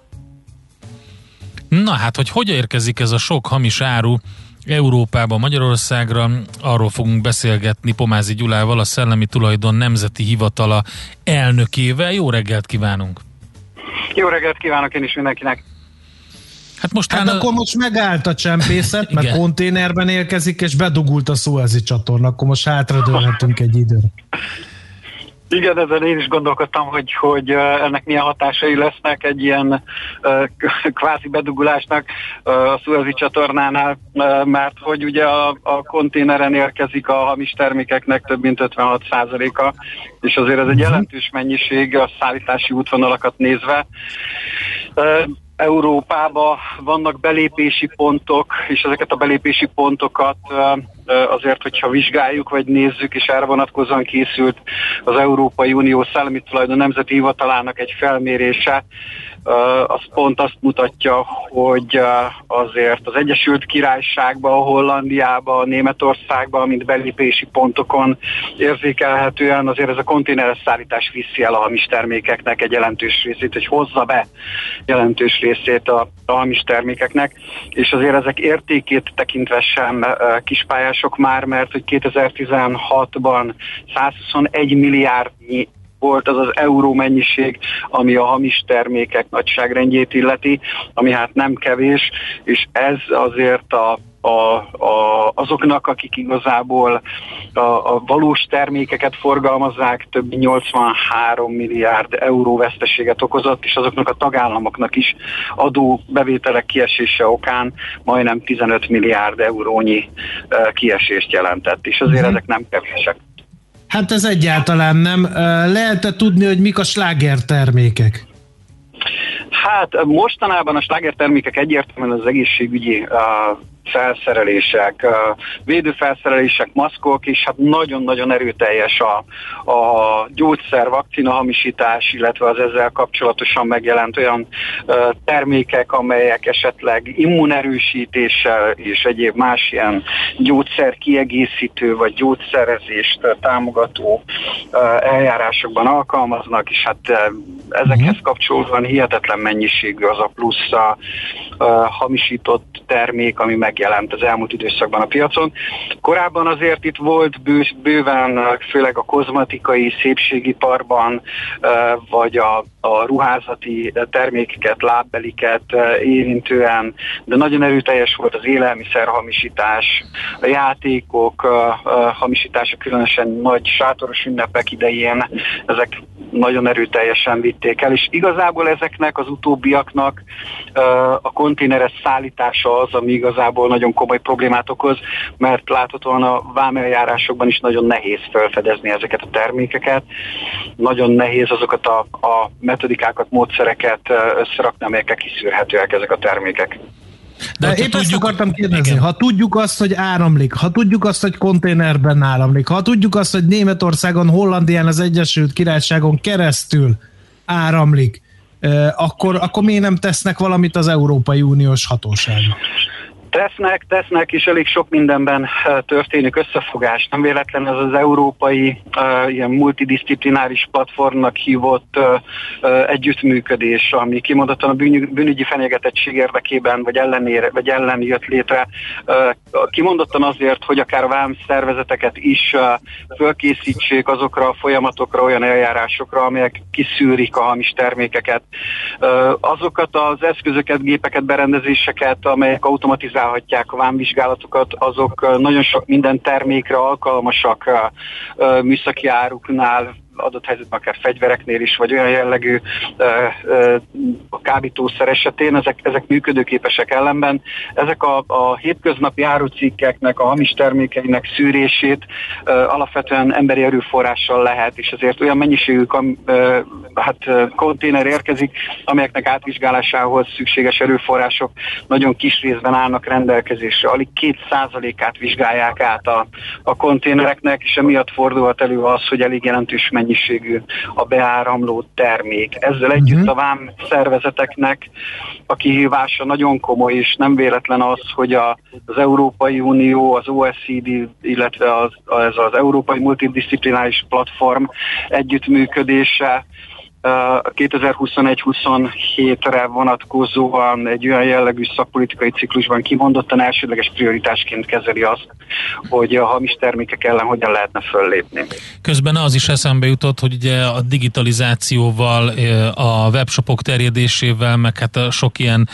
Na hát, hogy hogy érkezik ez a sok hamis áru Európába, Magyarországra, arról fogunk beszélgetni Pomázi Gyulával, a Szellemi Tulajdon Nemzeti Hivatala elnökével. Jó reggelt kívánunk! Jó reggelt kívánok én is mindenkinek! Hát, most hát a... akkor most megállt a csempészet, mert konténerben érkezik, és bedugult a Suezi csatorna, akkor most hátradőlhetünk egy időre. Igen, ezen én is gondolkodtam, hogy, hogy ennek milyen hatásai lesznek egy ilyen *laughs* kvázi bedugulásnak a Suezi csatornánál, mert hogy ugye a, a konténeren érkezik a hamis termékeknek több mint 56%-a, és azért ez egy mhm. jelentős mennyiség a szállítási útvonalakat nézve. Európába vannak belépési pontok, és ezeket a belépési pontokat azért, hogyha vizsgáljuk, vagy nézzük, és erre vonatkozóan készült az Európai Unió Szellemi Tulajdon Nemzeti Hivatalának egy felmérése, az pont azt mutatja, hogy azért az Egyesült Királyságban, Hollandiában, Németországban, mint belépési pontokon érzékelhetően azért ez a konténeres szállítás viszi el a hamis termékeknek egy jelentős részét, hogy hozza be jelentős részét a, a hamis termékeknek, és azért ezek értékét tekintve sem kispályások már, mert hogy 2016-ban 121 milliárdnyi volt az az euró mennyiség, ami a hamis termékek nagyságrendjét illeti, ami hát nem kevés, és ez azért a a, a, azoknak, akik igazából a, a valós termékeket forgalmazzák, több mint 83 milliárd euró veszteséget okozott, és azoknak a tagállamoknak is adó bevételek kiesése okán majdnem 15 milliárd eurónyi kiesést jelentett, és azért uh-huh. ezek nem kevések. Hát ez egyáltalán nem. Lehet-e tudni, hogy mik a sláger termékek? Hát mostanában a sláger termékek egyértelműen az egészségügyi uh, felszerelések, védőfelszerelések, maszkok, és hát nagyon-nagyon erőteljes a, a gyógyszer, vakcina hamisítás, illetve az ezzel kapcsolatosan megjelent olyan termékek, amelyek esetleg immunerősítéssel és egyéb más ilyen gyógyszer kiegészítő vagy gyógyszerezést támogató eljárásokban alkalmaznak, és hát ezekhez mhm. kapcsolódóan hihetetlen mennyiségű az a plusz a, a hamisított termék, ami meg megjelent az elmúlt időszakban a piacon. Korábban azért itt volt bő, bőven, főleg a kozmetikai szépségiparban, vagy a, a ruházati termékeket, lábbeliket érintően, de nagyon erőteljes volt az élelmiszerhamisítás, a játékok hamisítása, különösen nagy sátoros ünnepek idején, ezek nagyon erőteljesen vitték el, és igazából ezeknek az utóbbiaknak a konténeres szállítása az, ami igazából nagyon komoly problémát okoz, mert láthatóan a vámeljárásokban is nagyon nehéz felfedezni ezeket a termékeket, nagyon nehéz azokat a, a metodikákat, módszereket összerakni, amelyekkel kiszűrhetőek ezek a termékek. De, De épp tudjuk, ezt akartam kérdezni, igen. ha tudjuk azt, hogy áramlik, ha tudjuk azt, hogy konténerben áramlik, ha tudjuk azt, hogy Németországon, Hollandián, az Egyesült Királyságon keresztül áramlik, akkor, akkor miért nem tesznek valamit az Európai Uniós hatóságok? Tesznek, tesznek, és elég sok mindenben történik összefogás. Nem véletlen ez az európai ilyen multidisciplináris platformnak hívott uh, uh, együttműködés, ami kimondottan a bűn, bűnügyi fenyegetettség érdekében, vagy ellenére, vagy ellen jött létre. Kimondottan azért, hogy akár vám szervezeteket is uh, fölkészítsék azokra a folyamatokra, olyan eljárásokra, amelyek kiszűrik a hamis termékeket. Azokat az eszközöket, gépeket, berendezéseket, amelyek automatizálják vizsgálhatják a vámvizsgálatokat, azok nagyon sok minden termékre alkalmasak műszaki áruknál, adott helyzetben akár fegyvereknél is, vagy olyan jellegű a kábítószer esetén, ezek, ezek működőképesek ellenben. Ezek a, a hétköznapi árucikkeknek, a hamis termékeinek szűrését alapvetően emberi erőforrással lehet, és azért olyan mennyiségű hát, konténer érkezik, amelyeknek átvizsgálásához szükséges erőforrások nagyon kis részben állnak rendelkezésre. Alig két százalékát vizsgálják át a, a konténereknek, és emiatt fordulhat elő az, hogy elég jelentős mennyiségű a beáramló termék. Ezzel együtt uh-huh. a vám szervezeteknek a kihívása nagyon komoly, és nem véletlen az, hogy a, az Európai Unió, az OECD, illetve az, az, az Európai Multidisciplináris Platform együttműködése 2021-27-re vonatkozóan egy olyan jellegű szakpolitikai ciklusban kimondottan elsődleges prioritásként kezeli azt, hogy a hamis termékek ellen hogyan lehetne föllépni. Közben az is eszembe jutott, hogy ugye a digitalizációval, a webshopok terjedésével, meg hát sok ilyen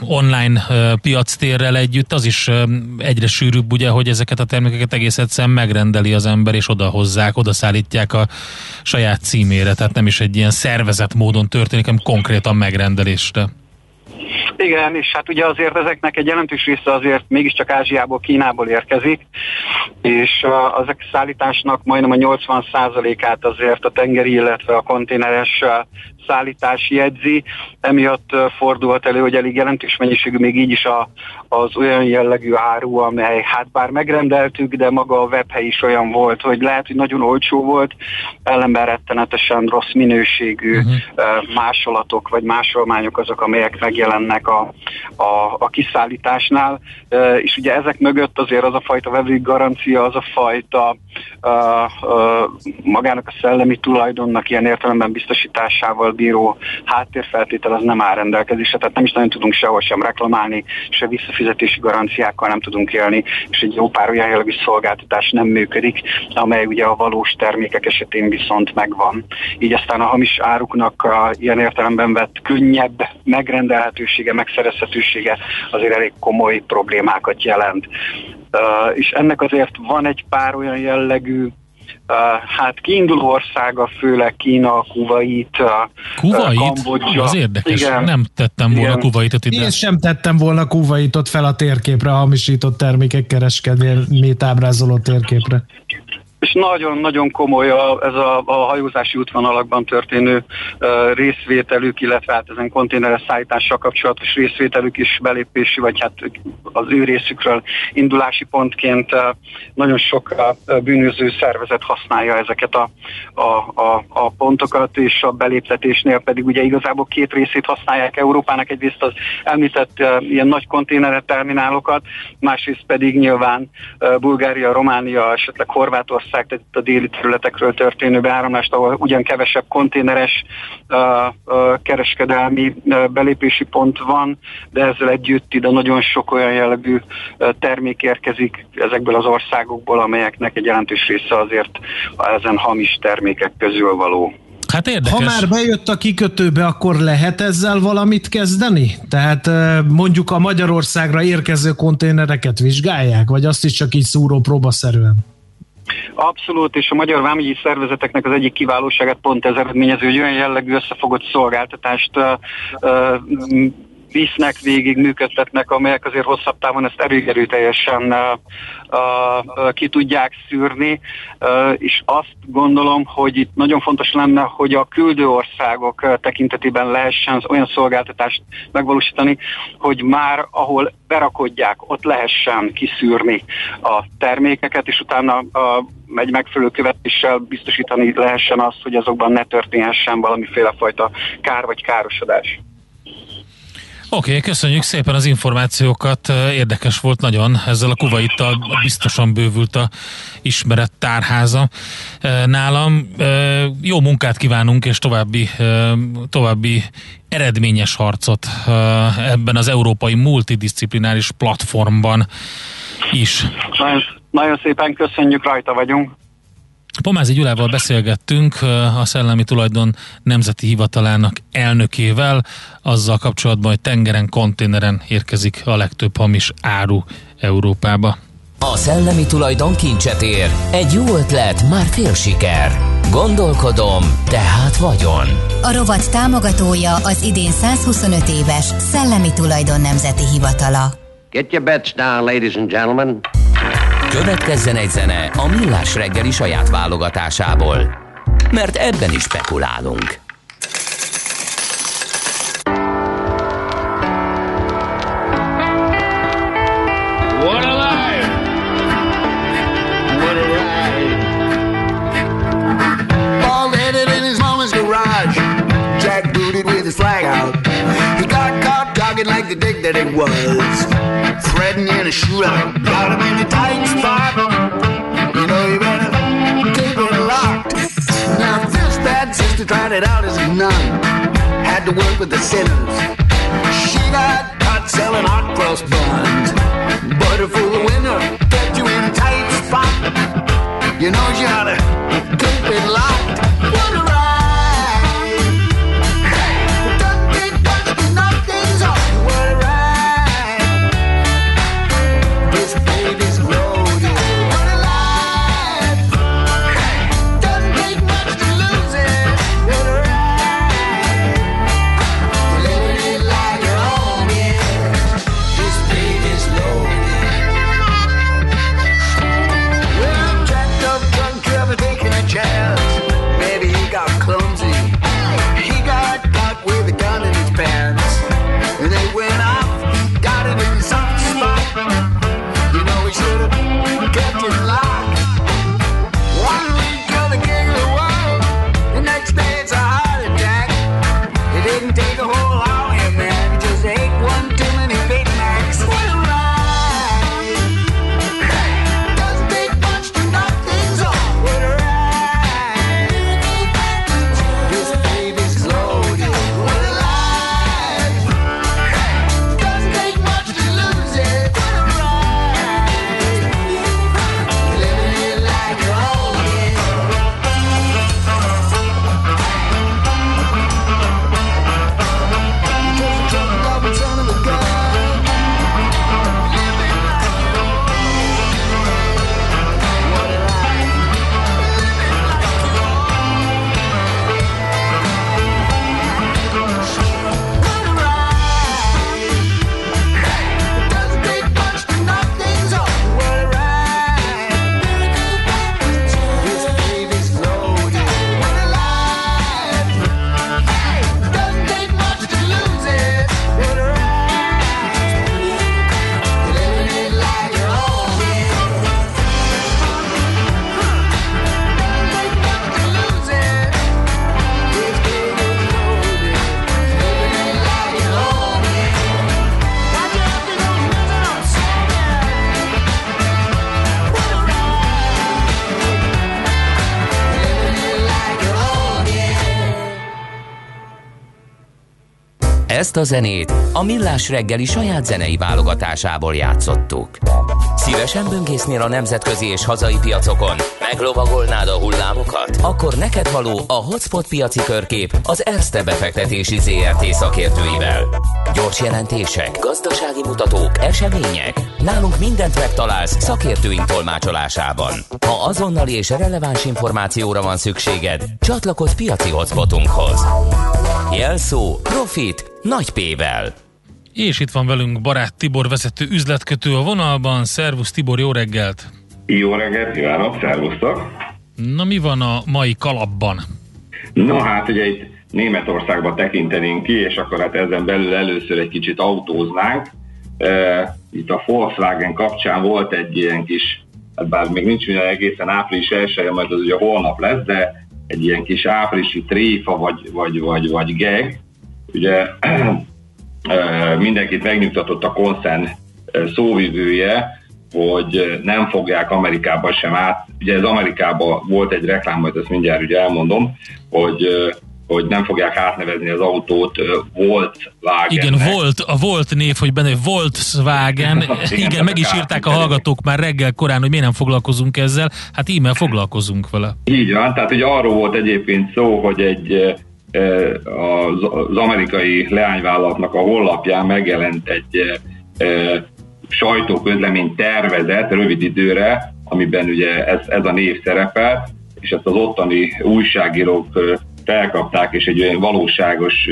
online piactérrel együtt az is egyre sűrűbb, ugye, hogy ezeket a termékeket egész egyszerűen megrendeli az ember, és oda hozzák, oda szállítják a saját címére, tehát nem is egy ilyen szervezett módon történik, hanem konkrétan megrendelésre. Igen, és hát ugye azért ezeknek egy jelentős része azért mégiscsak Ázsiából, Kínából érkezik, és az szállításnak majdnem a 80%-át azért a tengeri, illetve a konténeres szállítás jegyzi, emiatt fordulhat elő, hogy elég jelentős mennyiségű még így is a, az olyan jellegű áru, amely hát bár megrendeltük, de maga a webhely is olyan volt, hogy lehet, hogy nagyon olcsó volt, ellenben rettenetesen rossz minőségű uh-huh. másolatok vagy másolmányok azok, amelyek megjelennek a, a, a kiszállításnál, és ugye ezek mögött azért az a fajta vevői garancia, az a fajta uh, uh, magának a szellemi tulajdonnak ilyen értelemben biztosításával bíró háttérfeltétel az nem áll rendelkezésre, tehát nem is nagyon tudunk sehol sem reklamálni, se visszafizetési garanciákkal nem tudunk élni, és egy jó pár olyan jellegű szolgáltatás nem működik, amely ugye a valós termékek esetén viszont megvan. Így aztán a hamis áruknak a ilyen értelemben vett könnyebb megrendelhetősége, megszerezhetősége azért elég komoly problémákat jelent. Uh, és ennek azért van egy pár olyan jellegű hát kiinduló országa, főleg Kína, Kuwait, Kuwait? Kambodzsa. Az érdekes, Igen. nem tettem volna Igen. Kuwaitot ide. Én sem tettem volna Kuwaitot fel a térképre, a hamisított termékek kereskedelmét ábrázoló térképre és nagyon-nagyon komoly a, ez a, a hajózási útvonalakban történő uh, részvételük, illetve hát ezen konténeres szállítással kapcsolatos részvételük is belépési, vagy hát az ő részükről indulási pontként uh, nagyon sok uh, bűnöző szervezet használja ezeket a, a, a, a pontokat, és a beléptetésnél pedig ugye igazából két részét használják Európának, egyrészt az említett uh, ilyen nagy konténeres terminálokat, másrészt pedig nyilván uh, Bulgária, Románia, esetleg Horvátország Magyarország, tehát a déli területekről történő beáramlást, ahol ugyan kevesebb konténeres uh, uh, kereskedelmi uh, belépési pont van, de ezzel együtt ide nagyon sok olyan jellegű uh, termék érkezik ezekből az országokból, amelyeknek egy jelentős része azért ezen hamis termékek közül való. Hát érdekes. Ha már bejött a kikötőbe, akkor lehet ezzel valamit kezdeni? Tehát mondjuk a Magyarországra érkező konténereket vizsgálják, vagy azt is csak így szúró próbaszerűen? Abszolút, és a magyar vámügyi szervezeteknek az egyik kiválóságát pont ez eredményező, hogy olyan jellegű összefogott szolgáltatást uh, uh, visznek végig, működtetnek, amelyek azért hosszabb távon ezt elég erőteljesen uh, uh, ki tudják szűrni, uh, és azt gondolom, hogy itt nagyon fontos lenne, hogy a küldő országok tekintetében lehessen olyan szolgáltatást megvalósítani, hogy már ahol berakodják, ott lehessen kiszűrni a termékeket, és utána a, egy megfelelő követéssel biztosítani lehessen azt, hogy azokban ne történhessen valamiféle fajta kár vagy károsodás. Oké, okay, köszönjük szépen az információkat, érdekes volt nagyon, ezzel a kuvaittal biztosan bővült a ismeret tárháza nálam. Jó munkát kívánunk, és további, további eredményes harcot ebben az európai multidisciplináris platformban is. Nagyon, nagyon szépen köszönjük, rajta vagyunk. Pomázi Gyulával beszélgettünk a Szellemi Tulajdon Nemzeti Hivatalának elnökével, azzal kapcsolatban, hogy tengeren, konténeren érkezik a legtöbb hamis áru Európába. A szellemi tulajdon kincset ér. Egy jó ötlet, már fél siker. Gondolkodom, tehát vagyon. A rovat támogatója az idén 125 éves Szellemi Tulajdon Nemzeti Hivatala. Get your bets down, ladies and gentlemen. Következzen egy zene a Millás reggeli saját válogatásából, mert ebben is spekulálunk. What a life! What a ride! Bald headed in his mama's garage, Jack booted with his flag out. Jogging like the dick that it was. Threading in a shootout, got him in the tight spot. You know you better keep it locked. Now this bad sister tried it out as a nun. Had to work with the sinners. She got caught selling hot cross buns. Butter for the winner, kept you in a tight spot. You know you oughta keep it locked. Ezt a zenét a Millás reggeli saját zenei válogatásából játszottuk. Szívesen böngésznél a nemzetközi és hazai piacokon? Meglovagolnád a hullámokat? Akkor neked való a Hotspot piaci körkép az Erste befektetési ZRT szakértőivel. Gyors jelentések, gazdasági mutatók, események. Nálunk mindent megtalálsz szakértőink tolmácsolásában. Ha azonnali és releváns információra van szükséged, csatlakozz piaci hotspotunkhoz. Jelszó Profit nagy P-vel. És itt van velünk barát Tibor vezető üzletkötő a vonalban. Szervusz Tibor, jó reggelt! Jó reggelt, kívánok, szervusztok! Na mi van a mai kalapban? Na hát ugye itt Németországba tekintenénk ki, és akkor hát ezen belül először egy kicsit autóznánk. Itt a Volkswagen kapcsán volt egy ilyen kis, hát bár még nincs minden egészen április elsője, majd az ugye holnap lesz, de egy ilyen kis áprilisi tréfa vagy, vagy, vagy, vagy geg. Ugye *clears throat* mindenkit megnyugtatott a konszern szóvivője, hogy nem fogják Amerikában sem át, ugye ez Amerikában volt egy reklám, majd ezt mindjárt ugye elmondom, hogy hogy nem fogják átnevezni az autót Volkswagen. Igen, volt, a Volt név, hogy benne Volkswagen. *laughs* Igen, Igen meg is írták a hallgatók már reggel korán, hogy miért nem foglalkozunk ezzel. Hát íme foglalkozunk vele. Így van, tehát ugye arról volt egyébként szó, hogy egy az, amerikai leányvállalatnak a honlapján megjelent egy sajtóközlemény tervezet rövid időre, amiben ugye ez, ez a név szerepel, és ezt az ottani újságírók felkapták, és egy olyan valóságos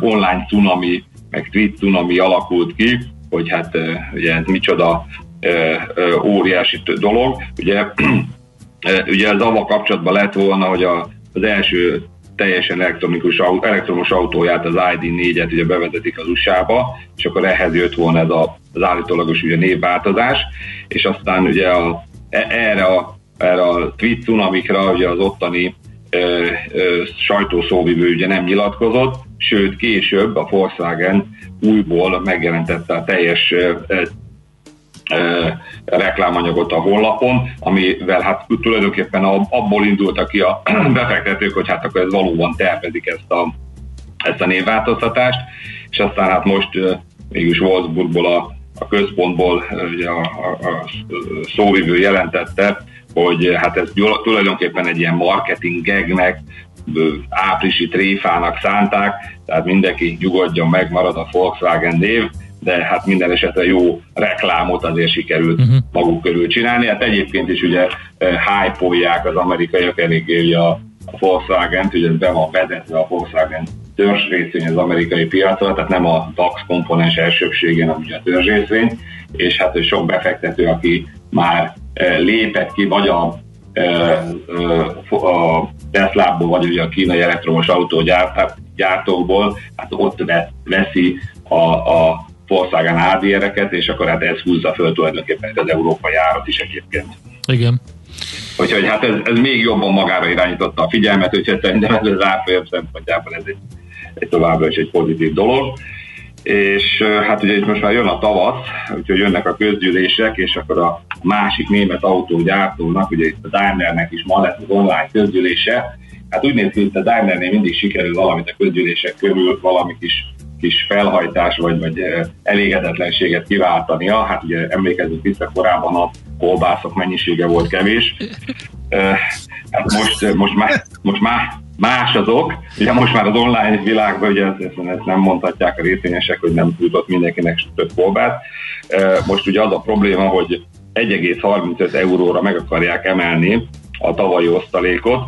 online cunami, meg tweet cunami alakult ki, hogy hát ugye ez micsoda óriási dolog. Ugye, *clears throat* ugye az avval kapcsolatban lett volna, hogy a, az első teljesen elektronikus, elektromos autóját, az ID4-et ugye bevezetik az USA-ba, és akkor ehhez jött volna ez a, az állítólagos ugye névváltozás, és aztán ugye a, e, erre a, erre a tweet cunamikra ugye az ottani ö, ö, sajtószóvivő ugye nem nyilatkozott, sőt később a Volkswagen újból megjelentette a teljes reklámanyagot a honlapon, amivel hát tulajdonképpen abból indultak ki a *clears throat* befektetők, hogy hát akkor ez valóban tervezik ezt a, ezt a névváltoztatást, és aztán hát most mégis Wolfsburgból a, a központból ugye a, a, a szóvivő jelentette, hogy hát ez tulajdonképpen egy ilyen marketing gagnek, áprilisi tréfának szánták, tehát mindenki nyugodjon meg, marad a Volkswagen név, de hát minden esetre jó reklámot azért sikerült uh-huh. maguk körül csinálni. Hát egyébként is ugye hype az amerikaiak eléggé a, a Volkswagen-t, ugye be van vezetve a Volkswagen törzs részvény az amerikai piacra, tehát nem a DAX komponens elsőbségén, ami ugye a törzs részvény, és hát sok befektető, aki már lépett ki, vagy a, a Tesla-ból, vagy ugye a kínai elektromos autógyártókból, hát ott veszi a, a Volkswagen ADR-eket, és akkor hát ez húzza föl tulajdonképpen az európai árat is egyébként. Igen. Úgyhogy hát ez, ez még jobban magára irányította a figyelmet, úgyhogy szerintem ez az árfolyam szempontjából ez egy, egy továbbra is egy pozitív dolog és hát ugye itt most már jön a tavasz, úgyhogy jönnek a közgyűlések, és akkor a másik német autógyártónak, ugye itt a Daimlernek is ma lesz az online közgyűlése, hát úgy néz ki, hogy a Daimlernél mindig sikerül valamit a közgyűlések körül, valami kis, kis felhajtás, vagy, vagy elégedetlenséget kiváltania. Hát ugye emlékezzünk vissza, korábban a kolbászok mennyisége volt kevés. Hát most, most, már, most már más azok. Ugye most már az online világban ugye ezt, ezt nem mondhatják a részvényesek, hogy nem jutott mindenkinek több kolbát. Most ugye az a probléma, hogy 1,35 euróra meg akarják emelni a tavalyi osztalékot,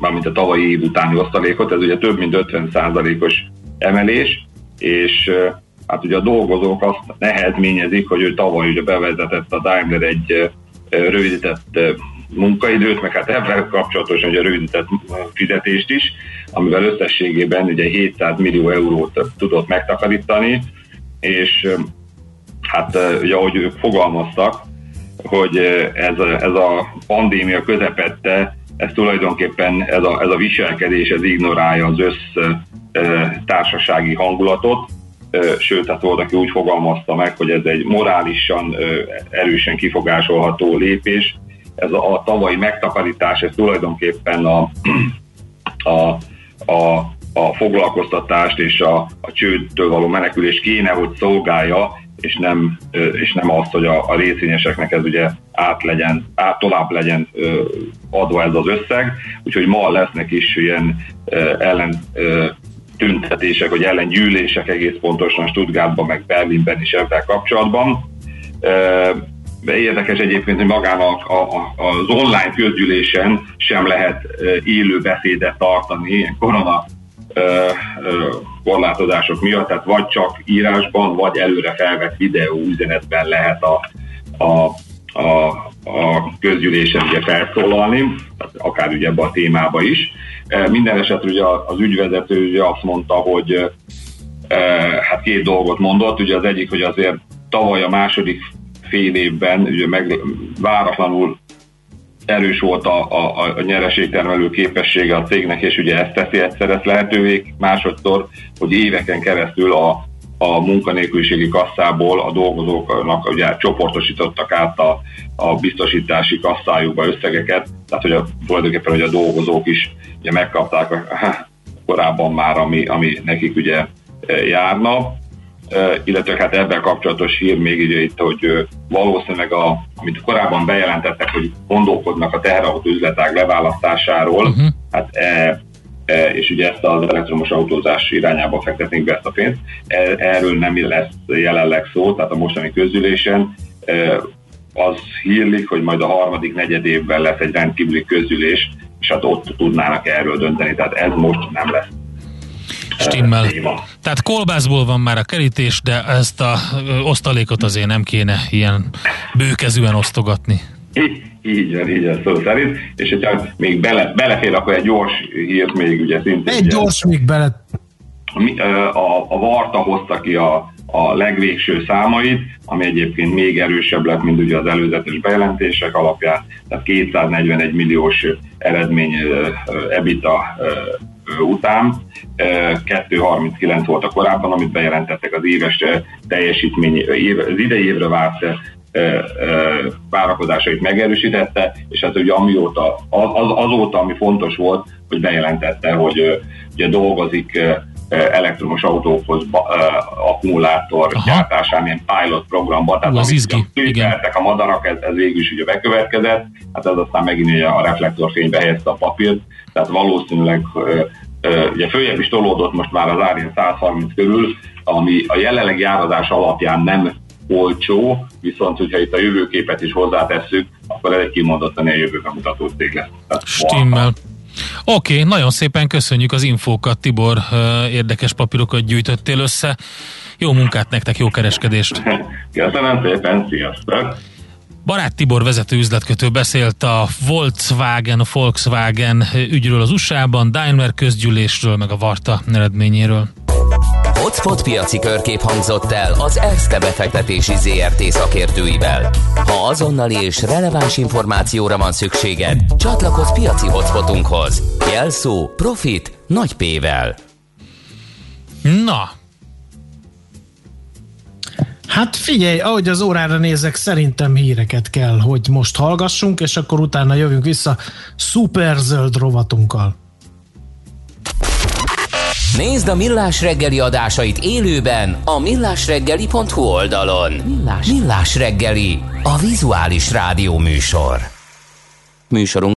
mármint a tavalyi év utáni osztalékot, ez ugye több mint 50%-os emelés, és hát ugye a dolgozók azt nehezményezik, hogy ő tavaly ugye bevezetett a Daimler egy rövidített munkaidőt, meg hát ebben kapcsolatosan ugye rövidített fizetést is, amivel összességében ugye 700 millió eurót tudott megtakarítani, és hát ugye ahogy ők fogalmaztak, hogy ez ez a pandémia közepette, ez tulajdonképpen ez a, ez a viselkedés, ez ignorálja az össz társasági hangulatot, sőt, hát volt, aki úgy fogalmazta meg, hogy ez egy morálisan erősen kifogásolható lépés, ez a, a tavalyi megtakarítás, ez tulajdonképpen a, a, a, a foglalkoztatást és a, a csődtől való menekülés kéne, hogy szolgálja, és nem, és nem azt, hogy a, a részvényeseknek ez ugye át legyen, át tovább legyen adva ez az összeg. Úgyhogy ma lesznek is ilyen ellen tüntetések, vagy ellengyűlések egész pontosan Stuttgartban, meg Berlinben is ebben kapcsolatban. De érdekes egyébként, hogy magán a, a, az online közgyűlésen sem lehet élő beszédet tartani, ilyen korona korlátozások miatt, tehát vagy csak írásban, vagy előre felvett videó üzenetben lehet a, a, a, a közgyűlésen ugye felszólalni, akár ugye ebbe a témába is. Minden esetre ugye az ügyvezető ugye azt mondta, hogy hát két dolgot mondott, ugye az egyik, hogy azért tavaly a második fél évben ugye meg váratlanul erős volt a, a, a nyereségtermelő képessége a cégnek, és ugye ezt teszi egyszerre lehetővé, másodszor, hogy éveken keresztül a, a munkanélküliségi kasszából a dolgozóknak ugye csoportosítottak át a, a biztosítási kasszájukba összegeket, tehát hogy a, tulajdonképpen hogy a dolgozók is ugye megkapták a, korábban már, ami, ami nekik ugye járna illetve hát ebben kapcsolatos hír még ugye itt, hogy valószínűleg, a, amit korábban bejelentettek, hogy gondolkodnak a teherautó üzletág leválasztásáról, uh-huh. hát e, e, és ugye ezt az elektromos autózás irányába fektetnénk be ezt a pénzt. E, erről nem lesz jelenleg szó, tehát a mostani közülésen e, az hírlik, hogy majd a harmadik negyed évben lesz egy rendkívüli közülés, és hát ott tudnának erről dönteni, tehát ez most nem lesz Stimmel. Tehát kolbászból van már a kerítés, de ezt a osztalékot azért nem kéne ilyen bőkezűen osztogatni. Így, van, így van, szó szerint. És hogyha még bele, belefér, akkor egy gyors hírt még ugye szintén. Egy gyors még bele. A, a Varta hozta ki a, a legvégső számait, ami egyébként még erősebb lett, mint ugye az előzetes bejelentések alapján, tehát 241 milliós eredmény EBITA után. 2.39 volt a korábban, amit bejelentettek az éves teljesítmény, az idei évre várt várakozásait megerősítette, és hát ugye amióta, az, azóta, ami fontos volt, hogy bejelentette, hogy ugye dolgozik elektromos autókhoz akkumulátor Aha. gyártásán, ilyen pilot programban, tehát az izgi. a madarak, ez, ez végül is ugye bekövetkezett, hát ez aztán megint a reflektorfénybe helyezte a papírt, tehát valószínűleg ugye följebb is tolódott most már az árén 130 körül, ami a jelenlegi árazás alapján nem olcsó, viszont hogyha itt a jövőképet is hozzátesszük, akkor ez egy kimondottan a jövőbe mutató cég lesz. Stimmel. Oké, okay, nagyon szépen köszönjük az infókat, Tibor, érdekes papírokat gyűjtöttél össze. Jó munkát nektek, jó kereskedést! *laughs* Köszönöm szépen, sziasztok! Barát Tibor vezető üzletkötő beszélt a Volkswagen, a Volkswagen ügyről az USA-ban, Daimler közgyűlésről, meg a Varta eredményéről. Hotspot piaci körkép hangzott el az ESZTE befektetési ZRT szakértőivel. Ha azonnali és releváns információra van szükséged, csatlakozz piaci hotspotunkhoz. Jelszó Profit nagy P-vel. Na, Hát figyelj, ahogy az órára nézek, szerintem híreket kell, hogy most hallgassunk, és akkor utána jövünk vissza szuperzöld rovatunkkal. Nézd a Millás reggeli adásait élőben a millásreggeli.hu oldalon. Millás, Millás reggeli, a vizuális rádió műsor. Műsorunk